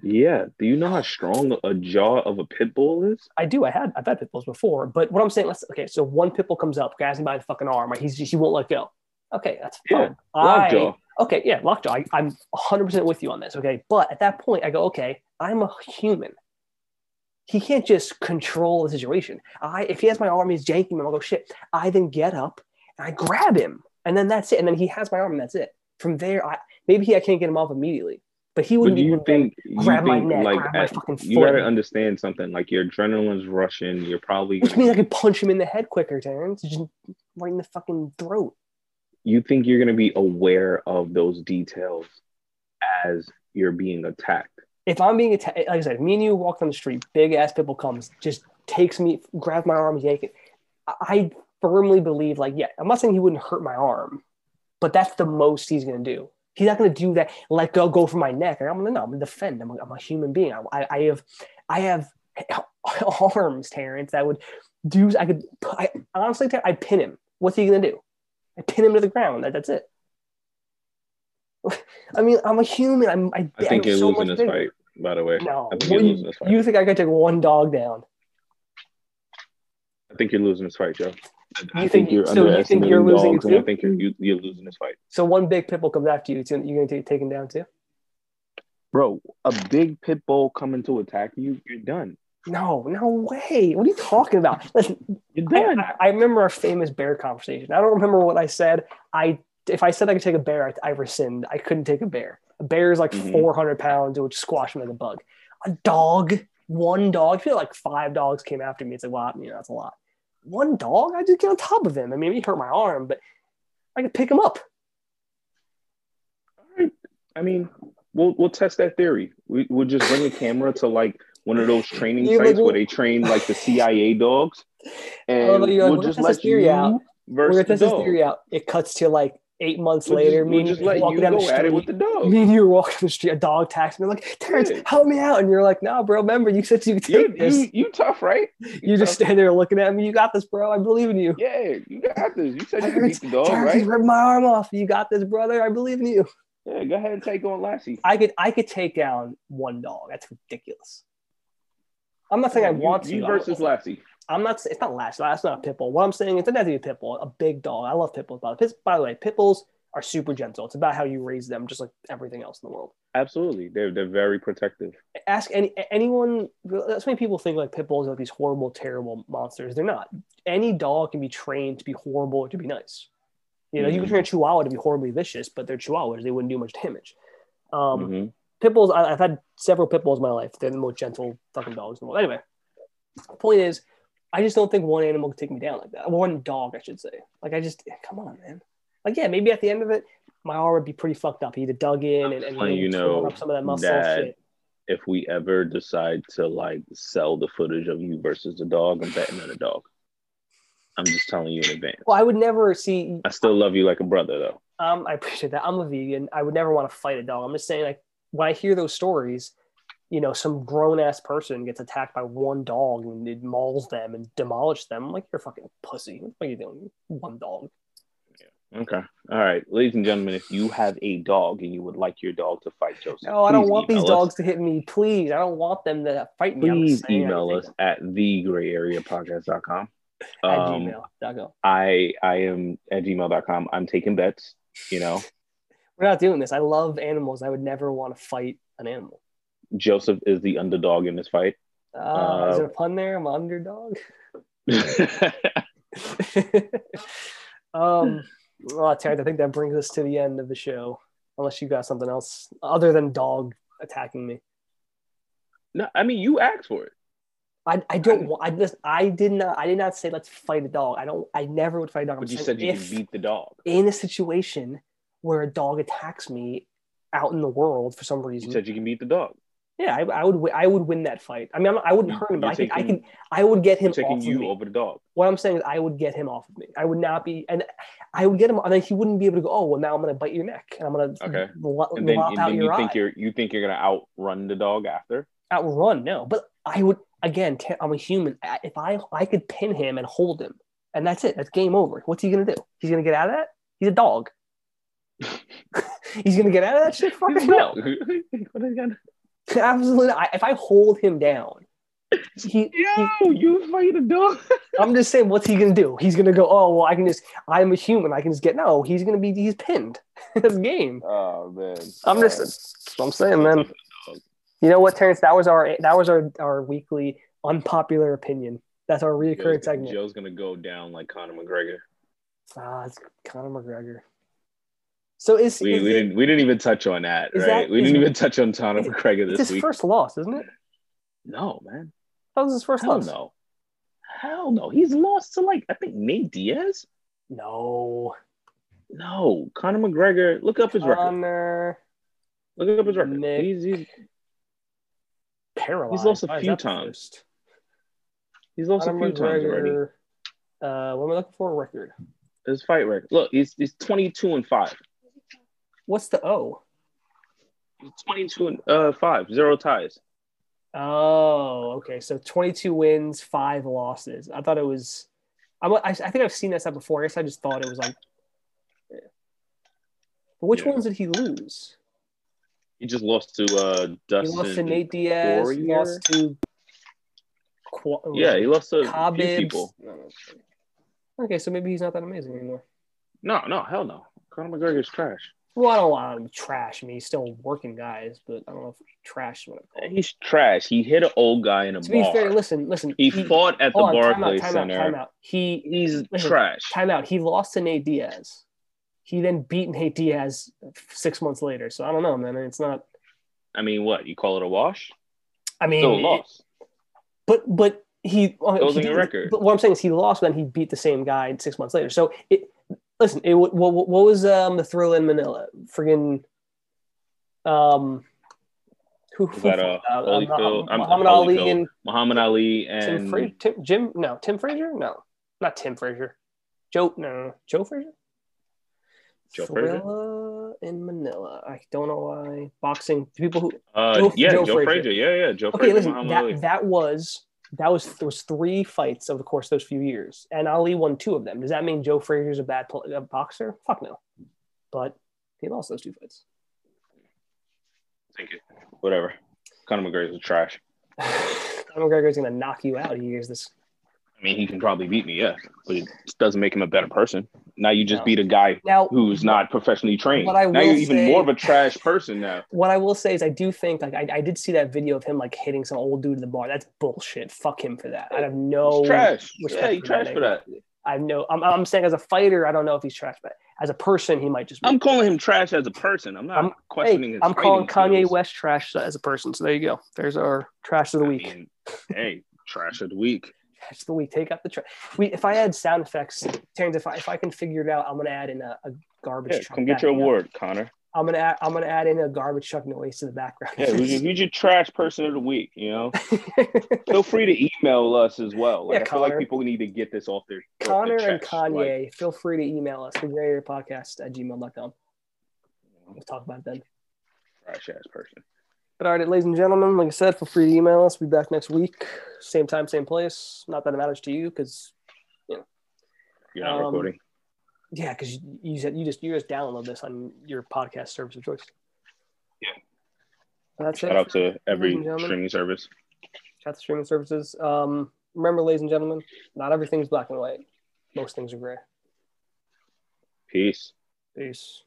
Yeah. Do you know how strong a jaw of a pit bull is? I do. I had I've had pit bulls before, but what I'm saying, let's okay. So one pit bull comes up, grabs me by the fucking arm, right? He's he won't let go. Okay, that's Yeah, fine. I, Lockjaw. okay, yeah, lockjaw. I, I'm 100 percent with you on this. Okay, but at that point, I go, okay, I'm a human. He can't just control the situation. I if he has my arm, he's janking me. I'll go shit. I then get up and I grab him, and then that's it. And then he has my arm, and that's it. From there, I maybe he, I can't get him off immediately, but he wouldn't do you even think you grab my think neck, like grab my at- fucking you gotta understand something? Like your adrenaline's rushing. You're probably Which means I could punch him in the head quicker, Terrence. Just right in the fucking throat. you think you're gonna be aware of those details as you're being attacked. If I'm being attacked, like I said, me and you walk down the street, big ass people comes, just takes me, grabs my arm, yank it. I- I firmly believe, like, yeah, I'm not saying he wouldn't hurt my arm, but that's the most he's gonna do. He's not gonna do that. Let go, go for my neck. And I'm gonna no. I'm gonna defend. I'm a, I'm a human being. I, I, I have, I have arms, Terrence. That would do. I could. I, honestly, I'd pin him. What's he gonna do? I pin him to the ground. That, that's it. I mean, I'm a human. I'm. I, I think I'm you're so losing this bigger. fight, by the way. No, I think you're losing this fight. you think I could take one dog down? I think you're losing this fight, Joe. I You think, think- you're so you think you're losing dogs, it and I think you're you, you're losing this fight, So one big pit bull comes after you. It's you're going to take, take him down too? bro. A big pit bull coming to attack you, you're done. No, no way. What are you talking about? Listen, You're I, done. I, I remember our famous bear conversation. I don't remember what I said. I if I said I could take a bear, I, I rescind. I couldn't take a bear. A bear is like Mhm. 400 pounds. It would squash me like a bug. A dog, one dog. I feel like five dogs came after me. It's like, wow, you know, that's a lot. One dog, I just get on top of him. I mean, he hurt my arm, but I could pick him up. All right. I mean, we'll we'll test that theory. We we'll just bring a camera to like one of those training sites like, where they train like the CIA dogs, oh, and Oh, like, we'll just test let theory you out. We're gonna test this theory out. It cuts to like eight months We'll later. just, me we'll and just you walking you down the go at it street. with the dog. me and you were walking the street, a dog attacks me. Like, Terrence, Yeah. help me out. And you're like, no, bro, remember, you said you could You, take this. you you tough, right? You just tough. stand there looking at me. You got this, bro. I believe in you. Yeah, you got this. You said you could Terrence, beat the dog, Terrence, right? ripped my arm off. You got this, brother. I believe in you. Yeah, go ahead and take on Lassie. I could I could take down one dog. That's ridiculous. I'm not saying I You- want to. you versus Lassie. I'm not. It's not Lash. That's not a pit bull. What I'm saying is it doesn't have to be a pit bull. A big dog. I love pit bulls. By the, way. by the way, pit bulls are super gentle. It's about how you raise them, just like everything else in the world. Absolutely, they're they're very protective. Ask any anyone. That's many people think like pit bulls are like these horrible, terrible monsters. They're not. Any dog can be trained to be horrible or to be nice. You know, you can Mhm. train a Chihuahua to be horribly vicious, but they're Chihuahuas. They wouldn't do much damage. Um, Mhm. pit bulls I, i've had several pit bulls in my life they're the most gentle fucking dogs in the world anyway the point is i just don't think one animal could take me down like that. One dog i should say. Like i just come on man. Like yeah maybe at the end of it my arm would be pretty fucked up. He'd have dug in and, and letting you know up some of that muscle that- shit. If we ever decide to like sell the footage of you versus the dog, I'm betting on the dog. I'm just telling you in advance. well i would never see I still love you like a brother, though. um i appreciate that. I'm a vegan. I would never want to fight a dog. I'm just saying like when i hear those stories you know some grown-ass person gets attacked by one dog and it mauls them and demolishes them I'm like you're a fucking pussy what are you doing one dog Okay. All right, ladies and gentlemen, if you have a dog and you would like your dog to fight Joseph, No, I don't want these email dogs to hit me. Please, I don't want them to fight me. Please email us at thegrayareapodcast.com. at Um, gmail.com. I I am at gmail.com. I'm taking bets. You know, We're not doing this. I love animals. I would never want to fight an animal. Joseph is the underdog in this fight. Uh, is Uh, there a pun there? I'm an underdog. um, well, Terrence, I think that brings us to the end of the show. Unless you got something else other than dog attacking me. no, I mean you asked for it. I, I don't want. I just I did not. I did not say let's fight a dog. I don't. I never would fight a dog. I'm But you said you can beat the dog. in a situation where a dog attacks me out in the world for some reason. You said you can beat the dog. Yeah, I, I would. I would win that fight. I mean, I'm, I wouldn't hurt him, but I could. I taking- could. I would get him I'm taking off of you me. over the dog. What I'm saying is, I would get him off of me. I would not be, and I would get him, and then he wouldn't be able to go. Oh, well, now I'm going to bite your neck, and I'm going to Okay. And then, and out then your you eye. think you're you think you're gonna outrun the dog after. outrun. No, but I would again. I'm a human. If I I could pin him and hold him, and that's it. That's game over. What's he gonna do? He's gonna get out of that. He's a dog. He's gonna get out of that shit. Fucking no. Absolutely. Not. If I hold him down, he, Yo, he, you fight a dog. I'm just saying, what's he gonna do? He's gonna go, oh well, I can just, I'm a human, I can just get. No, he's gonna be, he's pinned. this game. Oh man. I'm just, I'm saying, man. You know what, Terrence? That was our, that was our, our weekly unpopular opinion. That's our recurring Joe's, segment. Joe's gonna go down like Conor McGregor. Ah, it's Conor McGregor. So is we, is we it, didn't we didn't even touch on that, right? That, we didn't even touch on Conor McGregor this it's his week. first loss, isn't it? No, man. That was his first Hell loss. no. Hell no. He's lost to like I think Nate Diaz. No. No. Conor McGregor. Look up his Conor record. Look up his record. Nick He's, he's paralyzed. He's lost a few times. first? he's lost Conor a few times already. Uh, what am I looking for? A record. His fight record. Look, he's he's 22 and 5. What's the O? He's 22 and uh 5, zero ties. Oh, okay. So 22 wins, five losses. I thought it was. I, I, I think I've seen that stuff before. I guess I just thought it was like. yeah. But which Yeah. ones did he lose? He just lost to uh He lost to Nate Diaz. He lost to. Qu- Yeah, he lost to people. Okay, so maybe he's not that amazing anymore. No, no, hell no. Conor McGregor's trash. Well, I don't want him to trash. I mean, he's still working guys, but I don't know if trash is what I call. He's trash. He hit an old guy in a To be bar. fair, listen, listen. he, fought at the hold on, time out, Barclays out, Center. time out. He He's Listen, trash. time out. He lost to Nate Diaz. He then beat Nate Diaz six months later. So I don't know, man. It's not. I mean, what you call it a wash? I mean, Still a loss. but but he. uh, Goes he did- record. But what I'm saying is he lost when he beat the same guy six months later. So it. Listen, it what, what, what was um the thrill in Manila? Friggin' um. Who, Was that uh, uh, Holyfield? I'm- Muhammad Holyfield. Ali and Muhammad Ali Tim, and Fra- Tim Jim no Tim Frazier no not Tim Frazier Joe no, no, no. Joe Frazier Joe Frazier? Thrilla in Manila I don't know why boxing people who uh, Joe- yeah, Joe Joe, Frazier. Frazier. Yeah, yeah, Joe okay Frazier. listen Muhammad Ali. that that was that was there was three fights over the course those few years and Ali won two of them does that mean Joe Frazier's a bad pl- a boxer fuck no but he lost those two fights Thank you. Whatever. Conor McGregor's trash. Conor McGregor's gonna knock you out he hears this I mean, he can probably beat me, yeah, but it doesn't make him a better person. Now you just No. beat a guy now who's not professionally trained. Now you're even more of a trash person now. what I will say is I do think like I, I did see that video of him like hitting some old dude in the bar. That's bullshit. Fuck him for that. I have no He's trash. Yeah, he trash for that. I know. I'm, I'm saying as a fighter, I don't know if he's trash, but as a person, he might just. Be. I'm calling him trash as a person. I'm not I'm- questioning Hey, his I'm calling Kanye skills. West trash as a person. So there you go. There's our trash of the I week. mean, hey, trash of the week. Of the week. Take out the trash. We if I add sound effects, Terrence, if I if I can figure it out, I'm gonna add in a, a garbage Yeah, truck. come get your backing up. award, Conor. I'm gonna add, I'm gonna add in a garbage truck noise to the background. Yeah, who's your, who's your trash person of the week? You know, feel free to email us as well. Like Yeah, I feel like people need to get this off their off their Conor and. Kanye, Like, feel free to email us, the podcast at gmail.com. We'll talk about it then. trash ass person. But all right, ladies and gentlemen, like I said, feel free to email us. We'll be back next week. Same time, same place. Not that it matters to you because, You're not Um, recording. yeah, because you, you, said- you just you just download this on your podcast service of choice. Yeah. And that's it. Shout it. out to every ladies and gentlemen. streaming service. Shout out to streaming services. Um, remember, ladies and gentlemen, not everything's black and white. Most things are gray. Peace. Peace.